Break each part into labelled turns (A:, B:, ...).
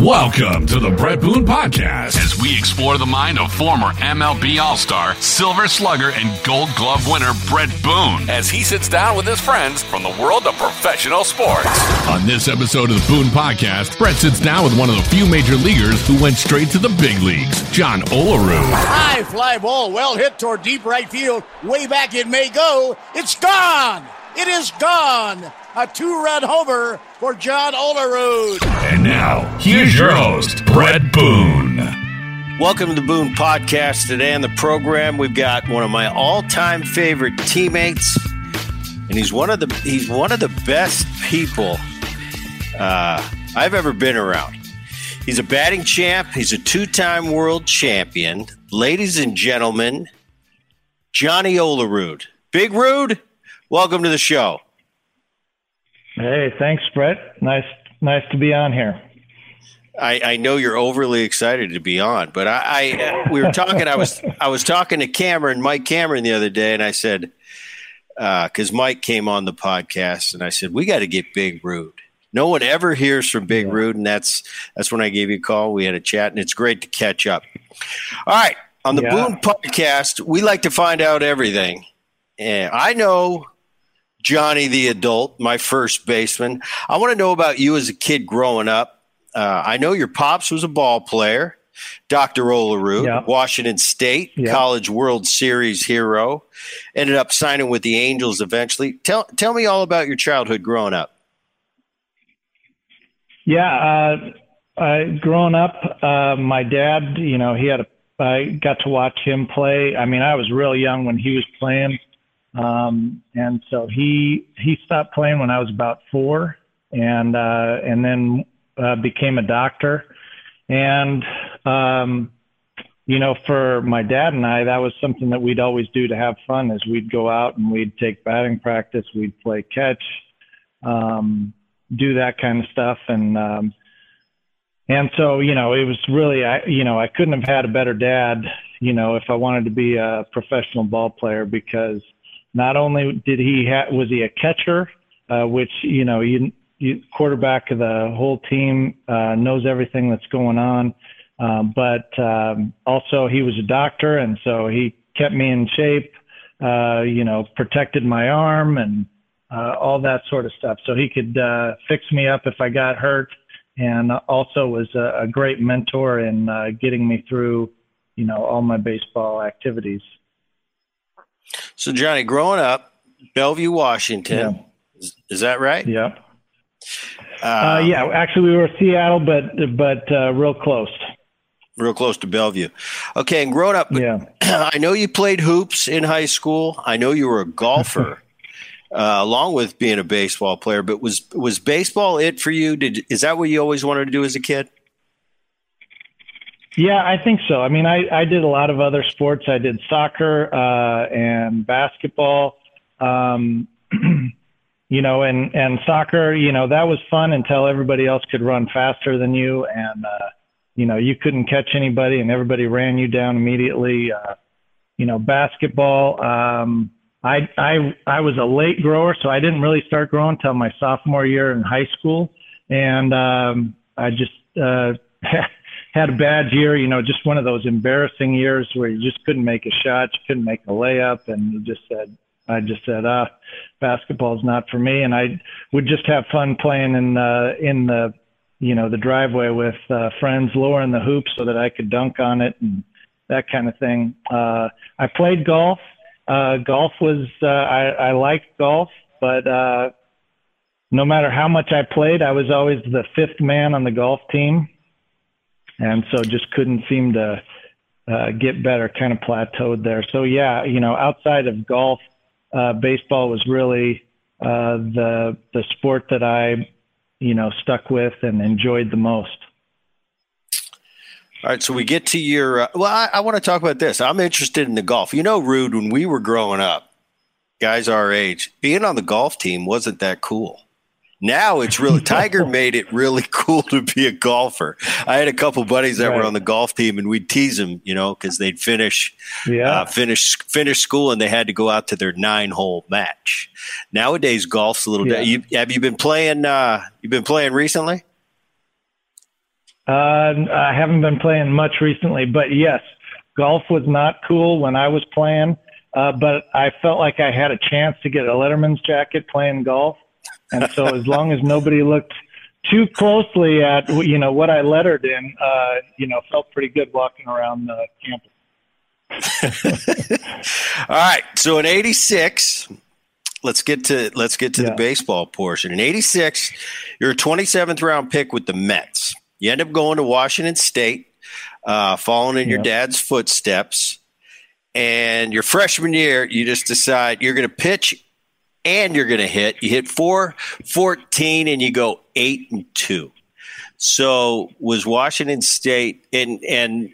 A: Welcome to the Bret Boone Podcast as we explore the mind of former MLB All Star, Silver Slugger, and Gold Glove winner Bret Boone as he sits down with his friends from the world of professional sports. On this episode of the Boone Podcast, Bret sits down with one of the few major leaguers who went straight to the big leagues, John Olerud.
B: High fly ball, well hit toward deep right field. Way back it may go. It's gone. It is gone. A two-run homer for John Olerud.
A: And now, here's your host, Bret Boone.
C: Welcome to the Boone Podcast. Today on the program, we've got one of my all-time favorite teammates, and he's one of the he's one of the best people uh, I've ever been around. He's a batting champ. He's a two-time world champion. Ladies and gentlemen, Johnny Olerud. Big Rude, welcome to the show.
D: Hey, thanks, Bret. Nice, nice to be on here.
C: I, I know you're overly excited to be on, but I, I we were talking. I was I was talking to Cameron, Mike Cameron, the other day, and I said because uh, Mike came on the podcast, and I said we got to get Big Rude. No one ever hears from Big yeah. Rude, and that's that's when I gave you a call. We had a chat, and it's great to catch up. All right, on the yeah. Boone podcast, we like to find out everything. And I know Johnny the adult, my first baseman. I want to know about you as a kid growing up. Uh, I know your pops was a ball player, Dr. Olerud, yeah. Washington State yeah. College World Series hero. Ended up signing with the Angels eventually. Tell tell me all about your childhood growing up.
D: Yeah, uh, uh, growing up, uh, my dad, you know, he had a. I got to watch him play. I mean, I was real young when he was playing um, and so he he stopped playing when I was about four, and uh, and then uh, became a doctor. And um, you know, for my dad and I, that was something that we'd always do to have fun. Is we'd go out and we'd take batting practice, we'd play catch, um, do that kind of stuff, and um, and so you know, it was really I you know I couldn't have had a better dad. You know, if I wanted to be a professional ball player because not only did he ha- was he a catcher, uh, which you know you, you quarterback of the whole team uh, knows everything that's going on, um, but um, also he was a doctor, and so he kept me in shape. Uh, you know, protected my arm and uh, all that sort of stuff. So he could uh, fix me up if I got hurt, and also was a, a great mentor in uh, getting me through, you know, all my baseball activities.
C: So, Johnny, growing up, Bellevue, Washington, yeah. is, is, that right?
D: Yeah. Uh, uh, yeah, actually, we were Seattle, but but uh, real close.
C: Real close to Bellevue. Okay, and growing up, yeah. I know you played hoops in high school. I know you were a golfer, uh, along with being a baseball player. But was was baseball it for you? Did is that what you always wanted to do as a kid?
D: Yeah, I think so. I mean, I, I did a lot of other sports. I did soccer uh, and basketball. Um, you know, and and soccer, you know, that was fun until everybody else could run faster than you, and uh, you know, you couldn't catch anybody, and everybody ran you down immediately. Uh, you know, basketball. Um, I I I was a late grower, so I didn't really start growing until my sophomore year in high school, and um, I just uh, had a bad year, you know, just one of those embarrassing years where you just couldn't make a shot, you couldn't make a layup, and you just said, I just said, ah, basketball's not for me. And I would just have fun playing in the in the you know the driveway with uh, friends, lowering the hoop so that I could dunk on it and that kind of thing. Uh, I played golf. Uh, golf was uh, I, I liked golf, but uh, no matter how much I played, I was always the fifth man on the golf team and so just couldn't seem to uh, get better. Kind of plateaued there. So yeah, you know, outside of golf, uh, baseball was really uh, the the sport that I, you know, stuck with and enjoyed the most.
C: All right, so we get to your. Uh, well, I, I want to talk about this. I'm interested in the golf. You know, Rude, when we were growing up, guys our age, being on the golf team wasn't that cool. Now it's really Tiger made it really cool to be a golfer. I had a couple buddies that right. were on the golf team, and we'd tease them, you know, because they'd finish, yeah, uh, finish finish school, and they had to go out to their nine hole match. Nowadays, golf's a little. Yeah. You, have you been playing? Uh, you've been playing recently?
D: Uh, I haven't been playing much recently, but yes, golf was not cool when I was playing. Uh, but I felt like I had a chance to get a Letterman's jacket playing golf, and so as long as nobody looked too closely at you know what I lettered in, uh, you know, felt pretty good walking around the
C: campus. All right, so in '86, let's get to let's get to yeah. the baseball portion. In '86, you're a 27th round pick with the Mets. You end up going to Washington State, uh, following in yeah. your dad's footsteps. And your freshman year, you just decide you're going to pitch and you're going to hit. You hit 414 and you go 8 and 2. So was Washington State and and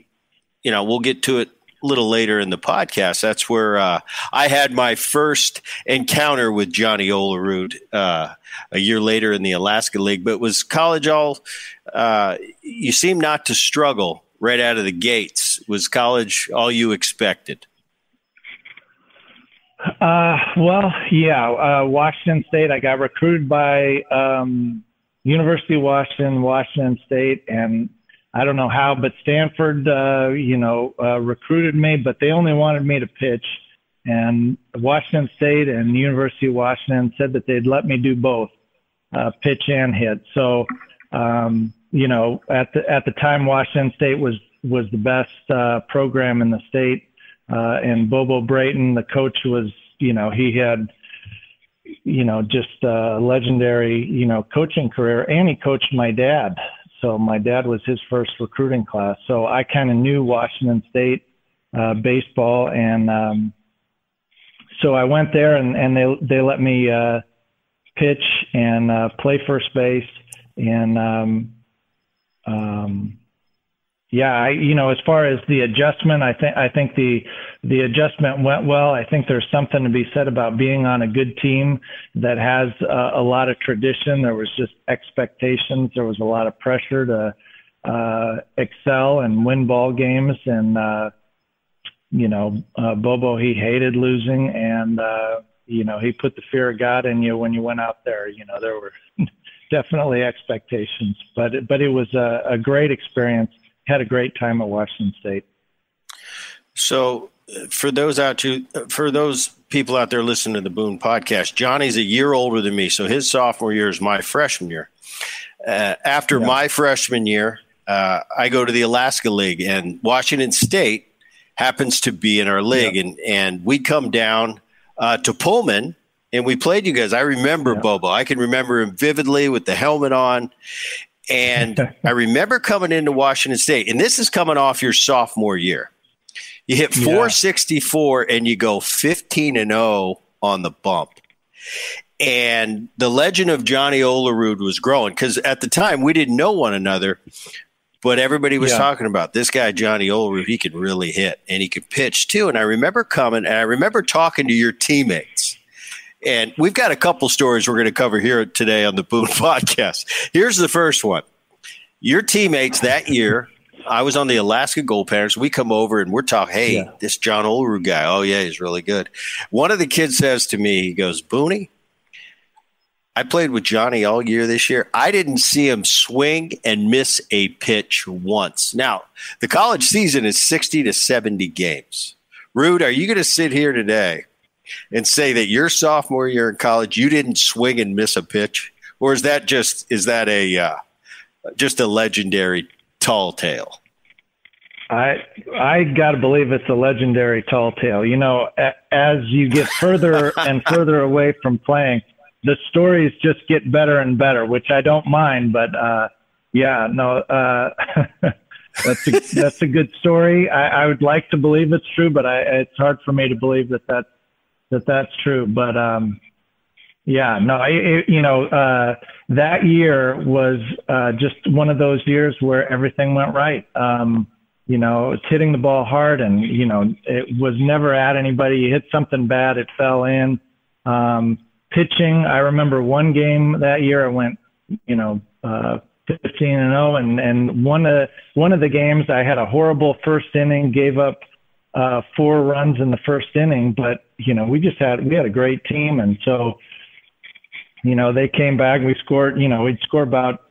C: you know, we'll get to it a little later in the podcast. That's where uh, I had my first encounter with Johnny Olerud uh, a year later in the Alaska League. But was college all? Uh, you seem not to struggle right out of the gates. Was college all you expected?
D: Uh, well, yeah. Uh, Washington State. I got recruited by um, University of Washington, Washington State, and I don't know how, but Stanford, uh, you know, uh, recruited me, but they only wanted me to pitch. And Washington State and University of Washington said that they'd let me do both, uh, pitch and hit. So, um, you know, at the at the time, Washington State was was the best uh, program in the state, uh, and Bobo Brayton, the coach, was you know he had you know just a legendary you know coaching career, and he coached my dad. So my dad was his first recruiting class. So I kind of knew Washington State uh, baseball, and um, so I went there, and, and they they let me uh, pitch and uh, play first base, and um, um, yeah, I, you know, as far as the adjustment, I think I think the the adjustment went well. I think there's something to be said about being on a good team that has uh, a lot of tradition. There was just expectations. There was a lot of pressure to uh, excel and win ball games. And uh, you know, uh, Bobo he hated losing, and uh, you know he put the fear of God in you when you went out there. You know, there were definitely expectations, but it, but it was a, a great experience had a great time at Washington State.
C: So, for those out to for those people out there listening to the Boone podcast, Johnny's a year older than me, so his sophomore year is my freshman year. Uh, after yeah. my freshman year, uh, I go to the Alaska League, and Washington State happens to be in our league, yeah. and and we come down uh, to Pullman. And we played you guys. I remember yeah. Bobo. I can remember him vividly with the helmet on. And I remember coming into Washington State, and this is coming off your sophomore year. You hit 464 yeah. and you go 15 and 0 on the bump. And the legend of Johnny Olerud was growing because at the time we didn't know one another, but everybody was yeah. talking about this guy, Johnny Olerud. He could really hit and he could pitch too. And I remember coming and I remember talking to your teammates and we've got a couple stories we're going to cover here today on the Boone podcast. Here's the first one. Your teammates that year, I was on the Alaska Goldpanners. We come over and we're talking, hey, yeah. this John Olerud guy, oh, yeah, he's really good. One of the kids says to me, he goes, Booney, I played with Johnny all year this year. I didn't see him swing and miss a pitch once. Now, the college season is 60 to 70 games. Rude, are you going to sit here today and say that your sophomore year in college you didn't swing and miss a pitch, or is that just is that a uh, just a legendary tall tale?
D: I I got to believe it's a legendary tall tale. You know, a, as you get further and further away from playing, the stories just get better and better, which I don't mind. But uh, yeah, no, uh, that's a, that's a good story. I, I would like to believe it's true, but I, it's hard for me to believe that that's that that's true. But um, yeah, no, it, you know, uh, that year was uh, just one of those years where everything went right. Um, you know, it's hitting the ball hard, and you know, it was never at anybody. You hit something bad, it fell in. Um, pitching, I remember one game that year. I went, you know, uh, 15 and 0, and and one of one of the games I had a horrible first inning, gave up uh, four runs in the first inning, but you know we just had we had a great team, and so you know they came back. We scored. You know we'd score about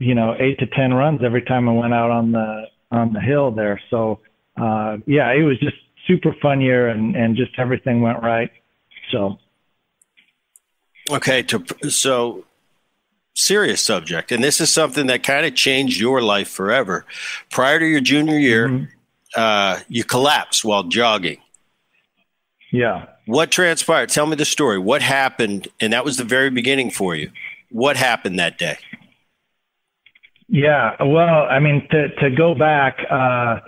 D: you know, eight to ten runs every time I went out on the on the hill there. So uh, yeah, it was just super fun year, and and just everything went right. So
C: okay, to so serious subject, and this is something that kind of changed your life forever. Prior to your junior year, mm-hmm. Uh, you collapsed while jogging.
D: Yeah.
C: What transpired? Tell me the story. What happened? And that was the very beginning for you. What happened that day?
D: Yeah. Well, I mean, to to go back, uh,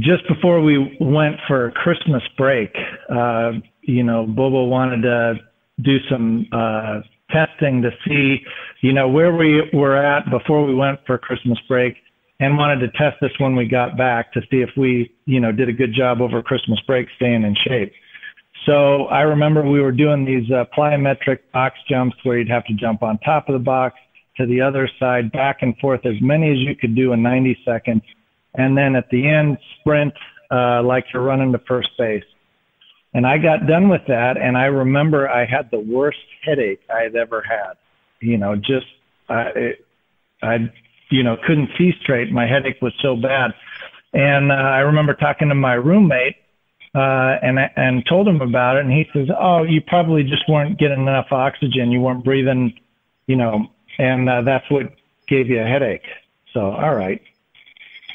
D: just before we went for Christmas break, uh, you know, Bobo wanted to do some uh, testing to see, you know, where we were at before we went for Christmas break and wanted to test us when we got back to see if we, you know, did a good job over Christmas break staying in shape. So I remember we were doing these uh, plyometric box jumps where you'd have to jump on top of the box to the other side, back and forth, as many as you could do in 90 seconds. And then at the end, sprint uh, like you're running to first base. And I got done with that, and I remember I had the worst headache I had ever had. You know, just uh, I, you know, couldn't see straight. My headache was so bad, and uh, I remember talking to my roommate, uh, and and told him about it, and he says, "Oh, you probably just weren't getting enough oxygen. You weren't breathing, you know, and uh, that's what gave you a headache." So, all right.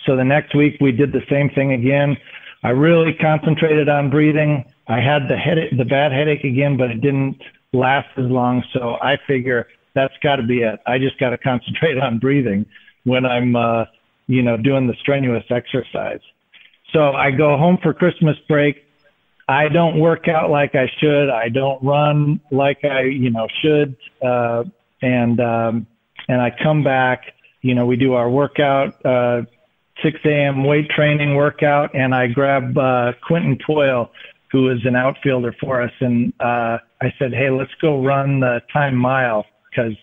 D: So the next week we did the same thing again. I really concentrated on breathing. I had the headache, the bad headache again, but it didn't last as long. So I figure that's got to be it. I just got to concentrate on breathing when I'm, uh, you know, doing the strenuous exercise. So I go home for Christmas break. I don't work out like I should. I don't run like I, you know, should. Uh, and um, and I come back. You know, we do our workout, uh, 6 a.m. weight training workout, and I grab uh, Quinton Toyle, who is an outfielder for us. And uh, I said, hey, let's go run the time mile because,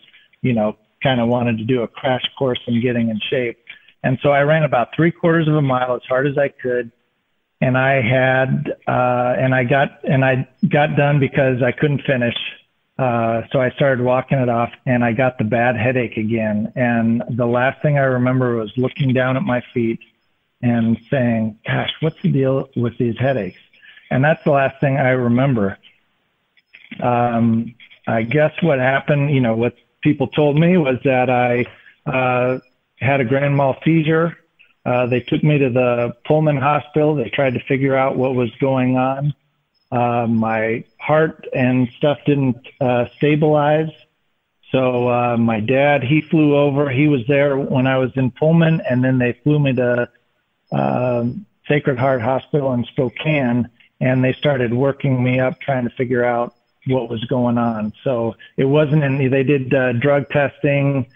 D: you know, kind of wanted to do a crash course in getting in shape. And so I ran about three quarters of a mile as hard as I could. And I had, uh, and I got, and I got done because I couldn't finish. Uh, so I started walking it off and I got the bad headache again. And the last thing I remember was looking down at my feet and saying, gosh, what's the deal with these headaches? And that's the last thing I remember. Um, I guess what happened, you know, what people told me was that I uh, had a grand mal seizure. Uh, they took me to the Pullman Hospital. They tried to figure out what was going on. Uh, my heart and stuff didn't uh, stabilize. So uh, my dad, he flew over. He was there when I was in Pullman, and then they flew me to uh, Sacred Heart Hospital in Spokane and they started working me up trying to figure out what was going on. So it wasn't any, they did uh, drug testing,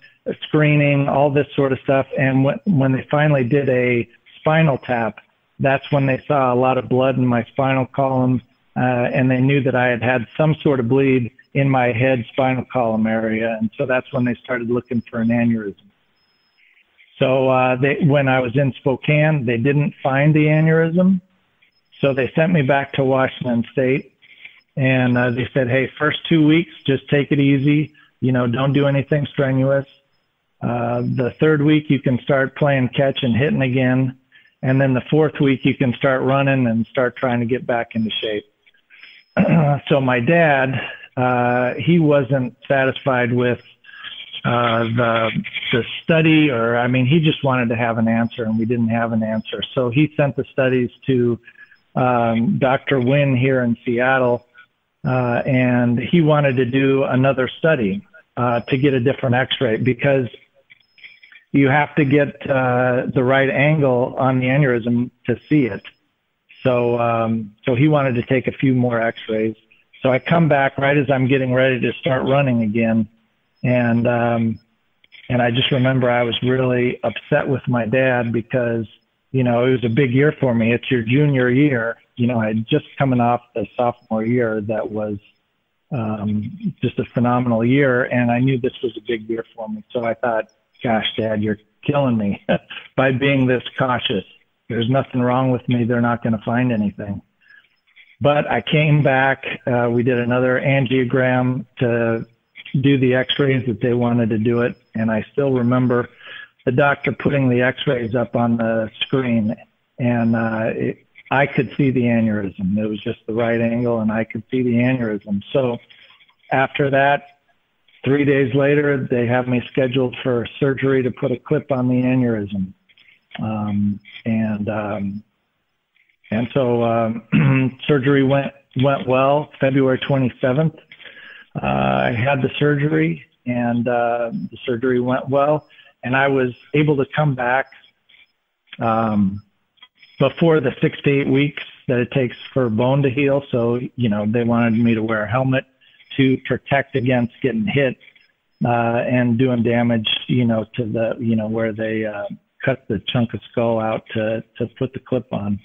D: screening, all this sort of stuff. And when, when they finally did a spinal tap, that's when they saw a lot of blood in my spinal column. Uh, and they knew that I had had some sort of bleed in my head spinal column area. And so that's when they started looking for an aneurysm. So uh, they, when I was in Spokane, they didn't find the aneurysm. So they sent me back to Washington State, and uh, they said, "Hey, first two weeks, just take it easy. You know, don't do anything strenuous. Uh, the third week, you can start playing catch and hitting again, and then the fourth week, you can start running and start trying to get back into shape." so my dad, uh, he wasn't satisfied with uh, the the study, or I mean, he just wanted to have an answer, and we didn't have an answer. So he sent the studies to um, Dr. Wynn here in Seattle, uh, and he wanted to do another study uh, to get a different X-ray because you have to get uh, the right angle on the aneurysm to see it. So, um, so he wanted to take a few more X-rays. So I come back right as I'm getting ready to start running again, and um, and I just remember I was really upset with my dad because you know, it was a big year for me. It's your junior year. You know, I had just coming off the sophomore year that was um, just a phenomenal year, and I knew this was a big year for me. So I thought, gosh, Dad, you're killing me by being this cautious. There's nothing wrong with me. They're not going to find anything. But I came back. Uh, we did another angiogram to do the X-rays that they wanted to do it, and I still remember the doctor putting the X-rays up on the screen, and uh, it, I could see the aneurysm. It was just the right angle, and I could see the aneurysm. So after that, three days later, they have me scheduled for surgery to put a clip on the aneurysm, um, and um, and so um, surgery went went well. February 27th, uh, I had the surgery, and uh, the surgery went well, and I was able to come back um, before the six to eight weeks that it takes for bone to heal. So you know they wanted me to wear a helmet to protect against getting hit uh, and doing damage, you know, to the you know where they uh, cut the chunk of skull out to to put the clip on.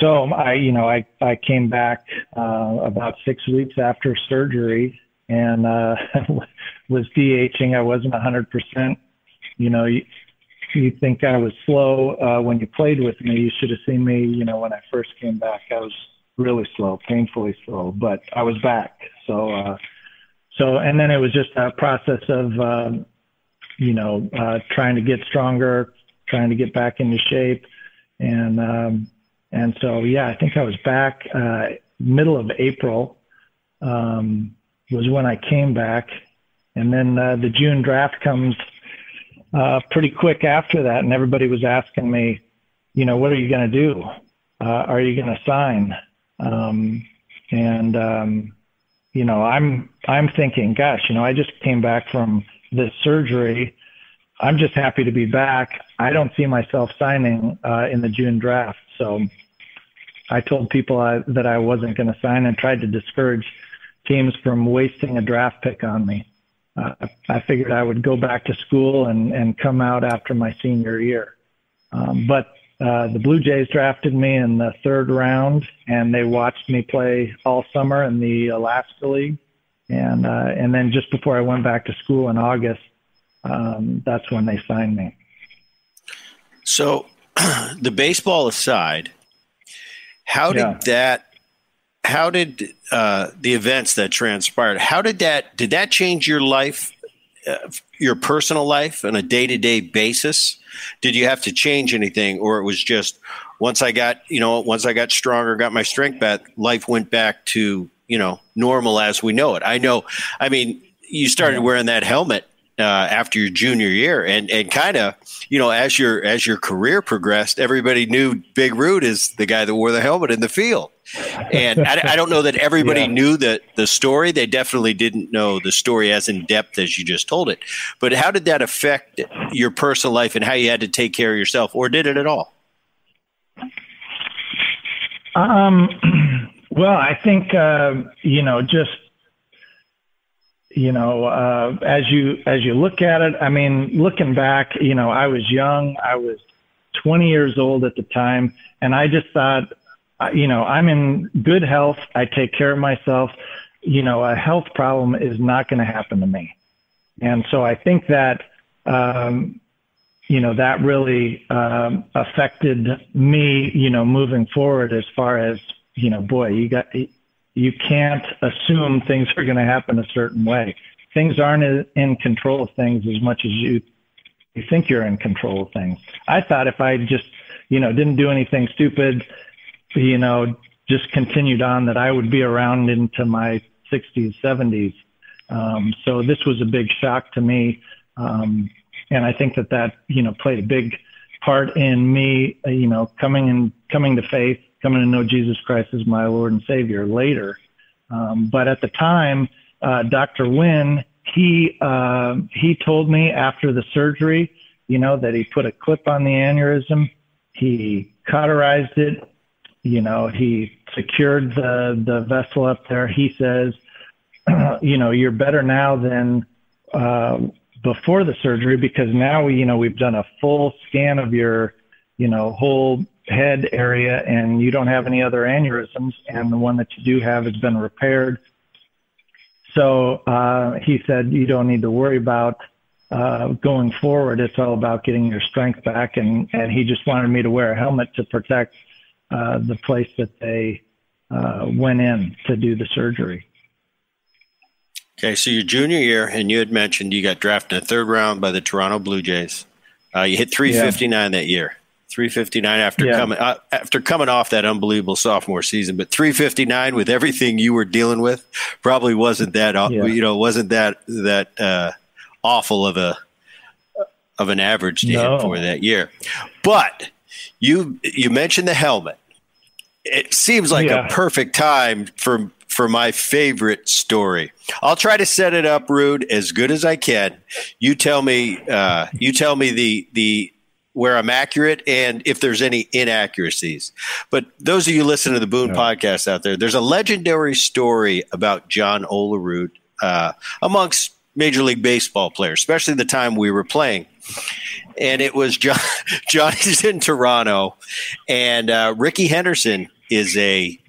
D: So I, you know, I I came back uh, about six weeks after surgery and uh, was DHing. I wasn't 100 percent. You know, you, think I was slow uh, when you played with me. You should have seen me. You know, when I first came back, I was really slow, painfully slow, but I was back. So, uh, so, and then it was just a process of, um, you know, uh, trying to get stronger, trying to get back into shape, and um, and so, yeah, I think I was back uh, middle of April um, was when I came back. And then uh, the June draft comes uh, pretty quick after that. And everybody was asking me, you know, what are you going to do? Uh, are you going to sign? Um, and, um, you know, I'm, I'm thinking, gosh, you know, I just came back from this surgery. I'm just happy to be back. I don't see myself signing uh, in the June draft. So I told people I, that I wasn't going to sign and tried to discourage teams from wasting a draft pick on me. Uh, I figured I would go back to school and, and come out after my senior year. Um, but uh, the Blue Jays drafted me in the third round, and they watched me play all summer in the Alaska League. And uh, and then just before I went back to school in August, um, that's when they signed me.
C: So, the baseball aside, how did yeah. that? How did uh, the events that transpired? How did that? Did that change your life, uh, your personal life, on a day to day basis? Did you have to change anything, or it was just once I got you know once I got stronger, got my strength back, life went back to you know normal as we know it. I know. I mean, you started wearing that helmet uh, after your junior year, and and kind of you know as your as your career progressed, everybody knew Big Rude is the guy that wore the helmet in the field, and I, I don't know that everybody yeah. knew the the story. They definitely didn't know the story as in depth as you just told it. But how did that affect your personal life and how you had to take care of yourself, or did it at all?
D: Um. Well, I think uh, you know just you know, uh, as you as you look at it, I mean, looking back, you know, I was young. I was 20 years old at the time, and I just thought, uh, you know, I'm in good health. I take care of myself. You know, a health problem is not going to happen to me, and so I think that, um, you know, that really um, affected me. You know, moving forward as far as you know, boy, you got you can't assume things are going to happen a certain way. Things aren't in control of things as much as you you think you're in control of things. I thought if I just, you know, didn't do anything stupid, you know, just continued on that I would be around into my 60s, 70s. Um, so this was a big shock to me. Um, and I think that that, you know, played a big part in me, uh, you know, coming and coming to faith coming to know Jesus Christ as my Lord and Savior later. Um, but at the time, uh, Dr. Wynn, he uh, he told me after the surgery, you know, that he put a clip on the aneurysm, he cauterized it, you know, he secured the the vessel up there. He says, you know, you're better now than uh, before the surgery because now you know, we've done a full scan of your, you know, whole head area and you don't have any other aneurysms, and the one that you do have has been repaired. So uh, he said, You don't need to worry about uh, going forward. It's all about getting your strength back. And, and he just wanted me to wear a helmet to protect uh, the place that they uh, went in to do the surgery.
C: Okay, so your junior year, and you had mentioned you got drafted in the third round by the Toronto Blue Jays. Uh, you hit 359 yeah. that year. 359 after yeah. coming uh, after coming off that unbelievable sophomore season, but 359 with everything you were dealing with probably wasn't that yeah. you know wasn't that that uh, awful of a of an average to no. for that year. But you you mentioned the helmet. It seems like yeah. a perfect time for for my favorite story. I'll try to set it up, Rude, as good as I can. You tell me. Uh, you tell me the the where I'm accurate and if there's any inaccuracies. But those of you listening to the Boone yeah. podcast out there, there's a legendary story about John Olerud uh, amongst Major League Baseball players, especially the time we were playing. And it was John, Johnny's in Toronto, and uh, Rickey Henderson is a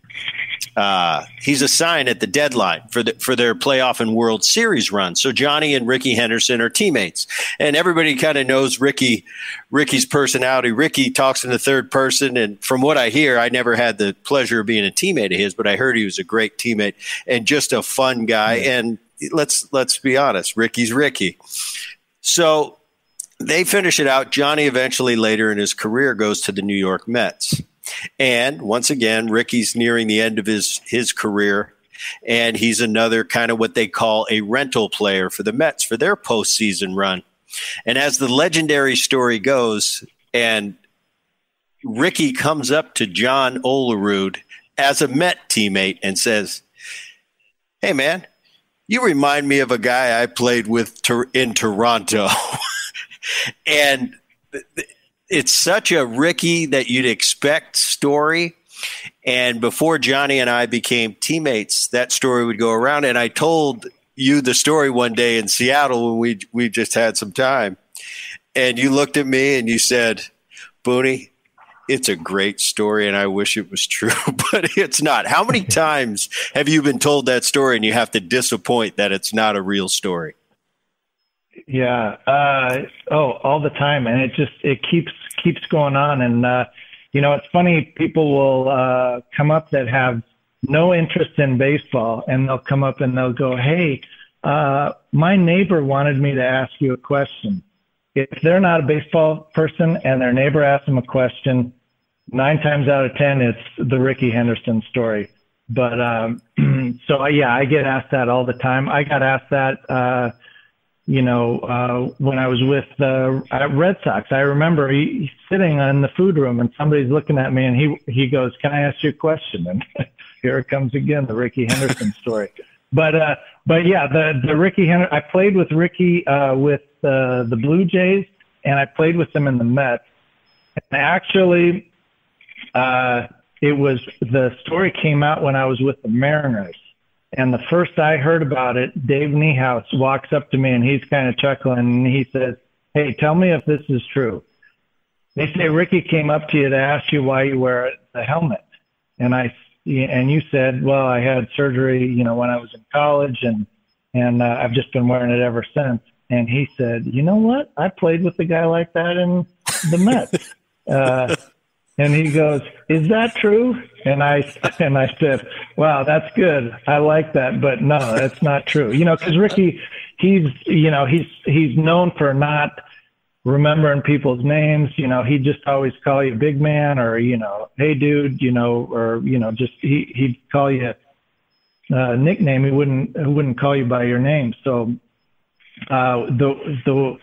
C: uh, he's sign at the deadline for the, for their playoff and World Series run. So Johnny and Rickey Henderson are teammates, and everybody kind of knows Rickey Rickey's personality. Rickey talks in the third person, and from what I hear, I never had the pleasure of being a teammate of his, but I heard he was a great teammate and just a fun guy. Mm-hmm. And let's let's be honest, Rickey's Rickey. So they finish it out. Johnny eventually later in his career goes to the New York Mets. And once again, Rickey's nearing the end of his his career, and he's another kind of what they call a rental player for the Mets for their postseason run. And as the legendary story goes, and Rickey comes up to John Olerud as a Met teammate and says, "Hey, man." You remind me of a guy I played with in Toronto. and it's such a Rickey that you'd expect story. And before Johnny and I became teammates, that story would go around. And I told you the story one day in Seattle when we we just had some time. And you looked at me and you said, Booney, it's a great story and I wish it was true, but it's not. How many times have you been told that story and you have to disappoint that it's not a real story?
D: Yeah. Uh, oh, all the time, and it just it keeps keeps going on. And uh, you know, it's funny. People will uh, come up that have no interest in baseball, and they'll come up and they'll go, "Hey, uh, my neighbor wanted me to ask you a question." If they're not a baseball person and their neighbor asks them a question, nine times out of ten, it's the Rickey Henderson story. But um, so yeah, I get asked that all the time. I got asked that. Uh, you know, uh, when I was with the uh, Red Sox, I remember he, sitting in the food room and somebody's looking at me and he he goes, "Can I ask you a question?" And here it comes again, the Rickey Henderson story. But uh, but yeah, the the Rickey, Henderson. I played with Rickey, uh, with uh, the Blue Jays and I played with them in the Mets. And actually, uh, it was the story came out when I was with the Mariners and the first I heard about it, Dave Niehaus walks up to me and he's kind of chuckling and he says, Hey, tell me if this is true. They say Rickey came up to you to ask you why you wear the helmet. And I, and you said, well, I had surgery, you know, when I was in college and, and uh, I've just been wearing it ever since. And he said, you know what? I played with a guy like that in the Mets. uh, and he goes, "Is that true?" And I and I said, "Wow, that's good. I like that, but no, that's not true." You know, because Rickey, he's you know he's he's known for not remembering people's names. You know, he'd just always call you big man or you know, hey dude, you know, or you know, just he he'd call you a nickname. He wouldn't he wouldn't call you by your name. So uh, the the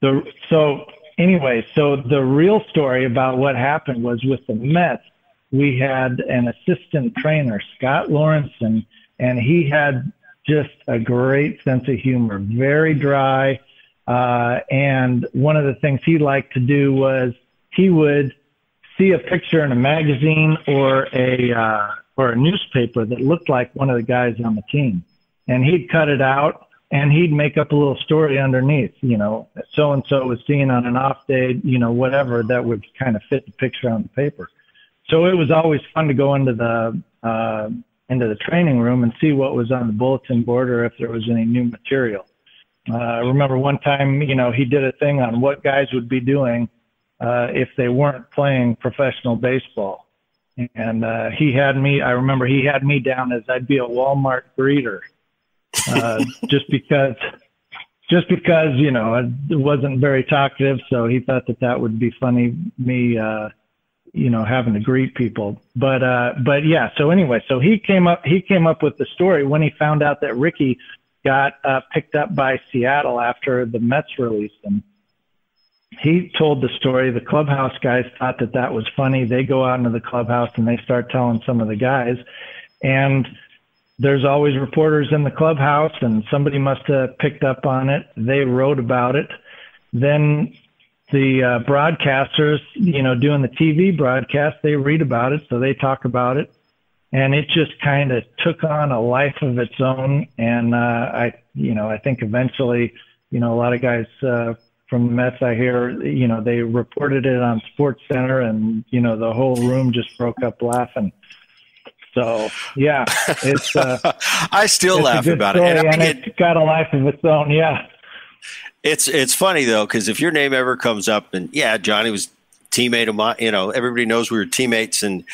D: the so anyway, so the real story about what happened was with the Mets, we had an assistant trainer, Scott Lawrenson, and he had just a great sense of humor, very dry. Uh, and one of the things he liked to do was he would see a picture in a magazine or a uh, or a newspaper that looked like one of the guys on the team, and he'd cut it out and he'd make up a little story underneath, you know, so and so was seen on an off day, you know, whatever that would kind of fit the picture on the paper. So it was always fun to go into the uh, into the training room and see what was on the bulletin board or if there was any new material. Uh, I remember one time, you know, he did a thing on what guys would be doing uh, if they weren't playing professional baseball. And uh, he had me, I remember he had me down as I'd be a Walmart greeter uh, just because just because you know it wasn't very talkative, so he thought that that would be funny. Me, uh, you know, having to greet people. But uh, but yeah. So anyway, so he came up he came up with the story when he found out that Rickey got uh, picked up by Seattle after the Mets released him. He told the story. The clubhouse guys thought that that was funny. They go out into the clubhouse and they start telling some of the guys, and there's always reporters in the clubhouse, and somebody must have picked up on it. They wrote about it. Then the uh, broadcasters, you know, doing the TV broadcast, they read about it, so they talk about it, and it just kind of took on a life of its own. And uh, I, you know, I think eventually, you know, a lot of guys uh, from the Mets, I hear, you know, they reported it on Sports Center, and you know, the whole room just broke up laughing. So yeah, it's. Uh,
C: I still
D: it's
C: laugh about
D: story,
C: it, and,
D: and
C: get,
D: it's got a life of its own. Yeah.
C: It's it's funny though because if your name ever comes up, and yeah, Johnny was teammate of mine. You know, everybody knows we were teammates, and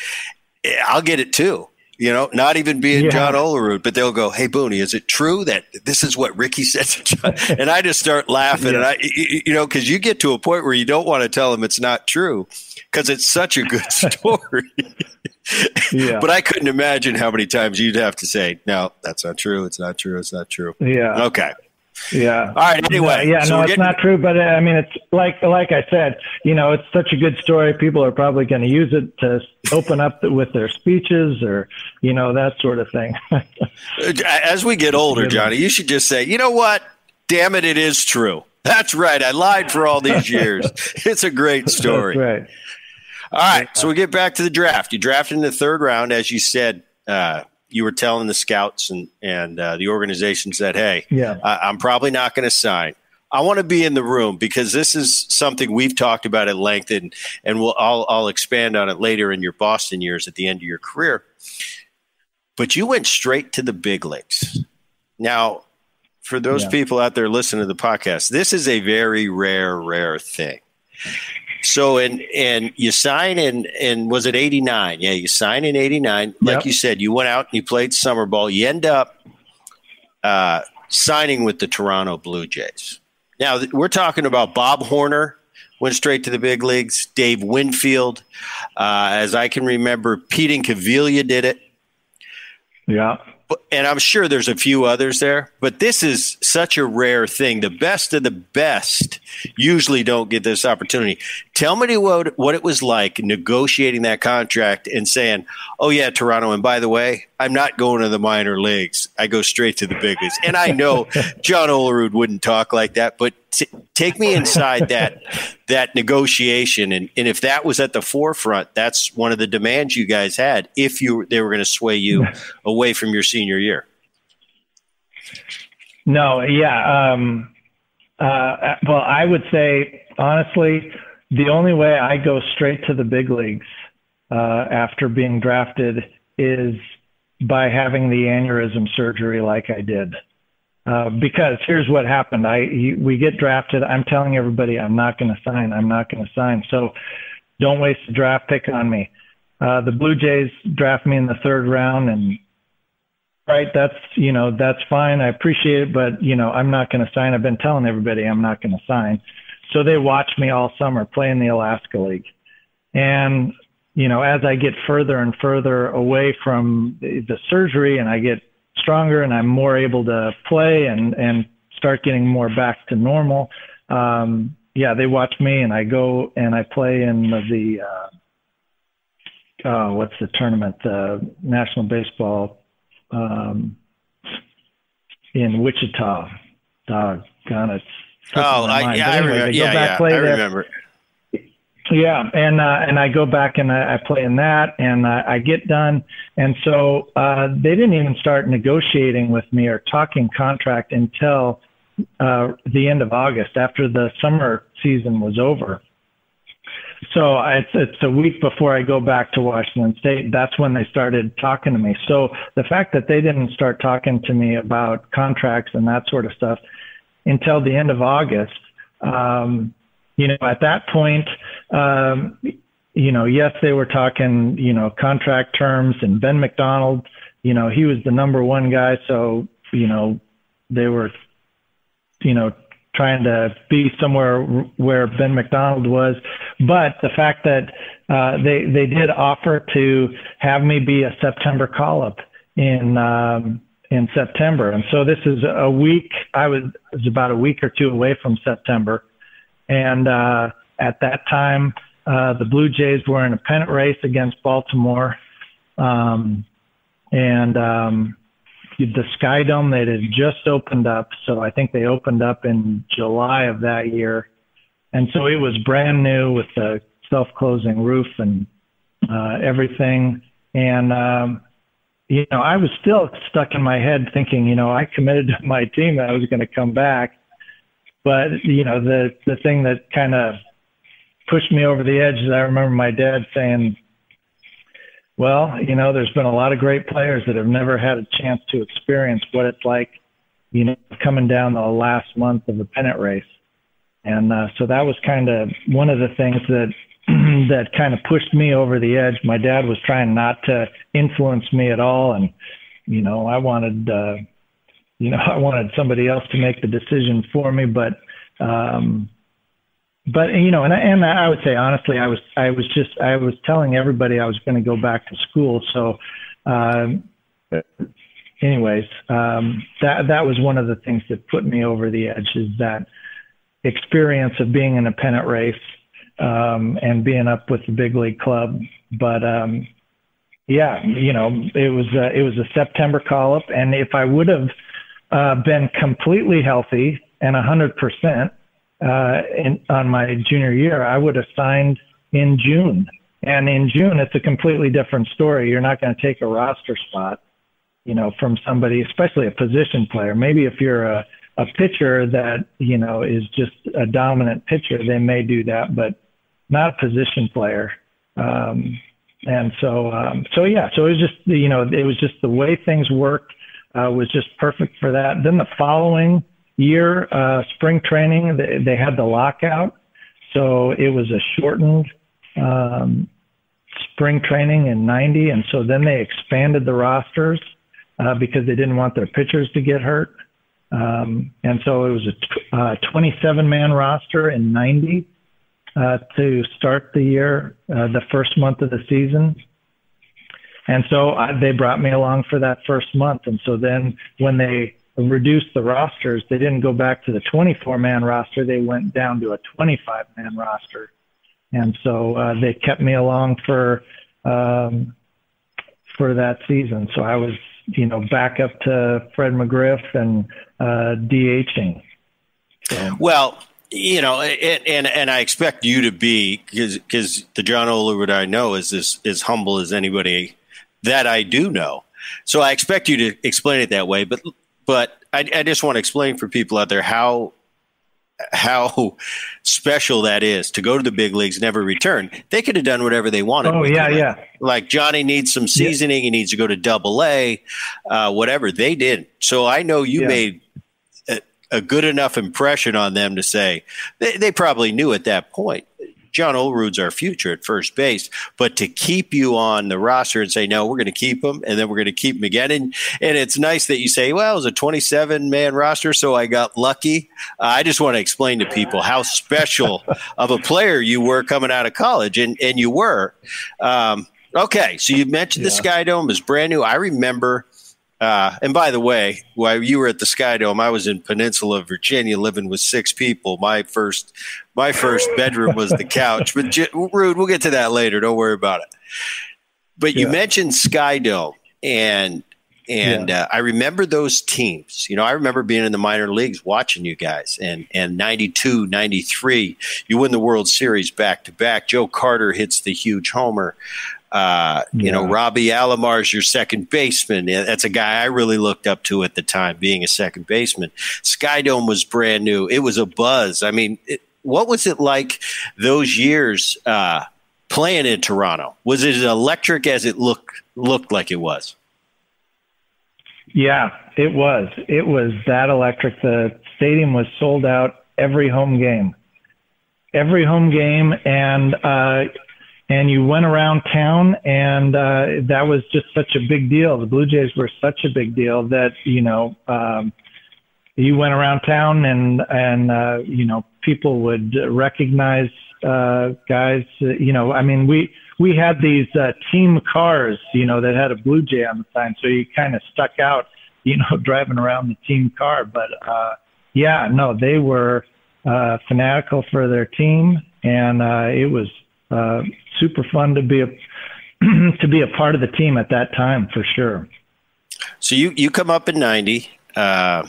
C: I'll get it too. You know, not even being yeah. John Olerud, but they'll go, "Hey, Booney, is it true that this is what Rickey said to John?" and I just start laughing, yeah. and I, you know, because you get to a point where you don't want to tell them it's not true because it's such a good story. yeah. But I couldn't imagine how many times you'd have to say, "No, that's not true. It's not true. It's not true."
D: Yeah.
C: Okay.
D: Yeah.
C: All right. Anyway.
D: Yeah.
C: so
D: no, it's
C: getting,
D: not true. But uh, I mean, it's like like I said. You know, it's such a good story. People are probably going to use it to open up with their speeches or you know that sort of thing.
C: As we get older, Johnny, you should just say, you know what? Damn it, it is true. That's right. I lied for all these years. it's a great story.
D: That's right.
C: All right. So we get back to the draft. You drafted in the third round, as you said. Uh, you were telling the scouts and and uh, the organizations that hey,
D: yeah,
C: I, I'm probably not going to sign. I want to be in the room because this is something we've talked about at length, and and we'll I'll, I'll expand on it later in your Boston years at the end of your career. But you went straight to the big leagues. Now, for those yeah. people out there listening to the podcast, this is a very rare, rare thing. So and and you sign in and was it eighty nine? Yeah, you sign in eighty nine. Like yep. you said, you went out and you played summer ball. You end up uh, signing with the Toronto Blue Jays. Now we're talking about Bob Horner went straight to the big leagues. Dave Winfield, uh, as I can remember, Pete Incaviglia did it.
D: Yeah
C: and I'm sure there's a few others there, but this is such a rare thing. The best of the best usually don't get this opportunity. Tell me what what it was like negotiating that contract and saying, "Oh yeah, Toronto, and by the way, I'm not going to the minor leagues. I go straight to the big leagues." And I know John Olerud wouldn't talk like that, but t- take me inside that that negotiation, and, and if that was at the forefront, that's one of the demands you guys had. If you they were going to sway you away from your senior year.
D: No, yeah. Um, uh, well, I would say honestly, the only way I go straight to the big leagues uh, after being drafted is by having the aneurysm surgery like I did. Uh, because here's what happened. I we get drafted. I'm telling everybody I'm not going to sign. I'm not going to sign. So don't waste a draft pick on me. Uh, the Blue Jays draft me in the third round, and right, that's you know that's fine. I appreciate it, but you know I'm not going to sign. I've been telling everybody I'm not going to sign. So they watch me all summer play in the Alaska League, and you know as I get further and further away from the, the surgery, and I get stronger and I'm more able to play and, and start getting more back to normal. Um, yeah, they watch me and I go and I play in the, uh, uh, what's the tournament, the National Baseball, um, in Wichita. Doggone it.
C: Oh, I, yeah, anyway, I remember. Yeah, yeah, I remember.
D: Yeah, and uh, and I go back and I, I play in that, and I, I get done, and so uh, they didn't even start negotiating with me or talking contract until uh, the end of August, after the summer season was over. So it's it's a week before I go back to Washington State. That's when they started talking to me. So the fact that they didn't start talking to me about contracts and that sort of stuff until the end of August. Um, you know, at that point, um, you know, yes, they were talking, you know, contract terms and Ben McDonald, you know, he was the number one guy. So you know, they were, you know, trying to be somewhere where Ben McDonald was. But the fact that uh, they they did offer to have me be a September call up in um, in September, and so this is a week. I was was about a week or two away from September, and uh, at that time, uh, the Blue Jays were in a pennant race against Baltimore, um, and um, the Sky Dome that had just opened up. So I think they opened up in July of that year, and so it was brand new with the self-closing roof and uh, everything. And um, you know, I was still stuck in my head thinking, you know, I committed to my team that I was going to come back, but you know, the the thing that kind of pushed me over the edge is I remember my dad saying, well, you know, there's been a lot of great players that have never had a chance to experience what it's like, you know, coming down the last month of a pennant race. And uh, so that was kind of one of the things that that kind of pushed me over the edge. My dad was trying not to influence me at all, and you know, I wanted, uh, you know, I wanted somebody else to make the decision for me, but. Um, but you know, and I, and I would say honestly, I was I was just I was telling everybody I was going to go back to school. So, um, anyways, um, that that was one of the things that put me over the edge is that experience of being in a pennant race um, and being up with the big league club. But um, yeah, you know, it was a, it was a September call up, and if I would have uh, been completely healthy and a hundred percent uh, in, on my junior year, I would have signed in June. And in June, it's a completely different story. You're not going to take a roster spot, you know, from somebody, especially a position player. Maybe if you're a, a pitcher that, you know, is just a dominant pitcher, they may do that, but not a position player. Um, and so, um, so yeah, so it was just, you know, it was just the way things worked uh, was just perfect for that. Then the following year, uh, spring training, they, they had the lockout. So it was a shortened um, spring training in 90. And so then they expanded the rosters uh, because they didn't want their pitchers to get hurt. Um, and so it was a uh, 27 man roster in 90 uh, to start the year, uh, the first month of the season. And so I, they brought me along for that first month. And so then when they reduced the rosters. They didn't go back to the 24 man roster. They went down to a 25 man roster. And so uh, they kept me along for um, for that season. So I was, you know, back up to Fred McGriff and uh, DHing.
C: So. Well, you know, and, and, and I expect you to be because because the John Olerud I know is as humble as anybody that I do know. So I expect you to explain it that way. But but I, I just want to explain for people out there how how special that is to go to the big leagues, never return. They could have done whatever they wanted.
D: Oh yeah, yeah.
C: Like Johnny needs some seasoning. Yeah. He needs to go to Double A, uh, whatever. They didn't. So I know you yeah. made a, a, good enough impression on them to say they, they probably knew at that point John Olerud's our future at first base, but to keep you on the roster and say, no, we're going to keep him and then we're going to keep him again. And, and it's nice that you say, well, it was a 27 man roster, so I got lucky. Uh, I just want to explain to people how special of a player you were coming out of college, and, and you were. Um, okay, so you mentioned yeah. the Sky Dome is brand new. I remember uh, and by the way, while you were at the Sky Dome, I was in Peninsula, Virginia, living with six people. My first, my first bedroom was the couch. But rude, we'll get to that later. Don't worry about it. But you yeah. mentioned Sky Dome, and and yeah. uh, I remember those teams. You know, I remember being in the minor leagues watching you guys. And and 92, 93, you win the World Series back to back. Joe Carter hits the huge homer. Uh, you know, Robbie Alomar's your second baseman. That's a guy I really looked up to at the time, being a second baseman. Skydome was brand new. It was a buzz. I mean, it, what was it like those years uh, playing in Toronto? Was it as electric as it looked looked like it was?
D: Yeah, it was. It was that electric. The stadium was sold out every home game, every home game, and uh, and you went around town, and uh, that was just such a big deal. The Blue Jays were such a big deal that you know um, you went around town, and and uh, you know people would recognize uh, guys. You know, I mean, we we had these uh, team cars, you know, that had a Blue Jay on the sign, so you kind of stuck out, you know, driving around the team car. But uh, yeah, no, they were uh, fanatical for their team, and uh, it was uh, super fun to be a to be a part of the team at that time for sure.
C: So you you come up in ninety. Uh,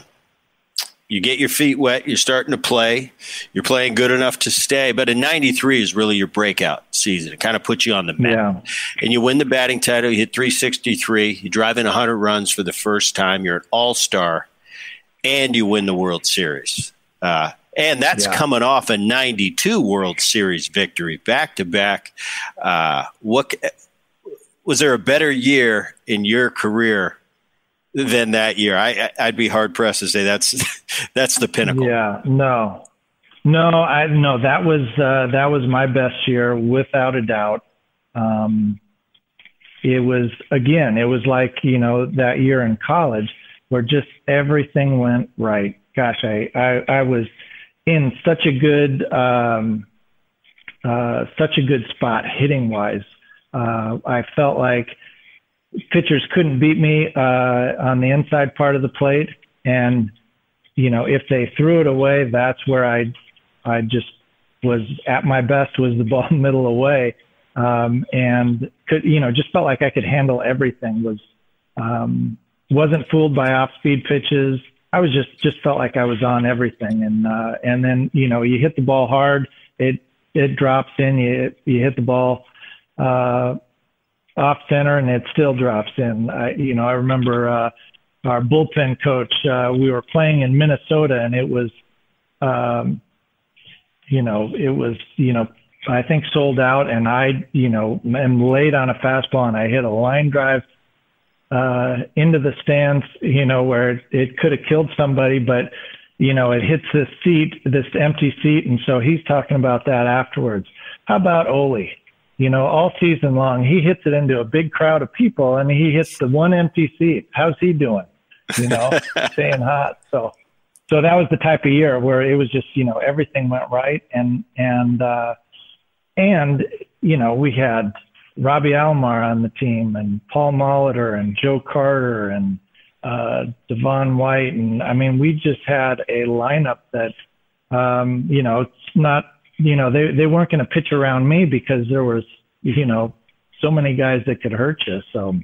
C: you get your feet wet. You're starting to play. You're playing good enough to stay. But in '93 is really your breakout season. It kind of puts you on the map. Yeah. And you win the batting title. You hit 363. You drive in 100 runs for the first time. You're an All Star, and you win the World Series. Uh, and that's yeah. coming off a 92 World Series victory back to back. Uh, what was there a better year in your career than that year? I, I'd be hard pressed to say that's that's the pinnacle.
D: Yeah, no, no, I no. That was uh, that was my best year without a doubt. Um, it was again, it was like you know that year in college where just everything went right. Gosh, I I, I was in such a good um, uh, such a good spot hitting wise. Uh, I felt like pitchers couldn't beat me uh, on the inside part of the plate, and you know if they threw it away, that's where I I just was at my best was the ball middle away, um, and could you know just felt like I could handle everything. Was um, wasn't fooled by off speed pitches. I was just just felt like I was on everything, and uh, and then you know you hit the ball hard, it it drops in, you you hit the ball uh, off center, and it still drops in. I, you know I remember uh, our bullpen coach. Uh, we were playing in Minnesota, and it was, um, you know, it was you know I think sold out, and I you know am late on a fastball, and I hit a line drive uh, into the stands, you know, where it, it could have killed somebody, but you know, it hits this seat, this empty seat, and so he's talking about that afterwards. How about Ole? You know, all season long, he hits it into a big crowd of people, and he hits the one empty seat. How's he doing? You know, staying hot. So, so that was the type of year where it was just, you know, everything went right, and and uh, and you know, we had Robbie Alomar on the team and Paul Molitor and Joe Carter and uh, Devon White. And I mean, we just had a lineup that, um, you know, it's not, you know, they, they weren't going to pitch around me because there was, you know, so many guys that could hurt you. So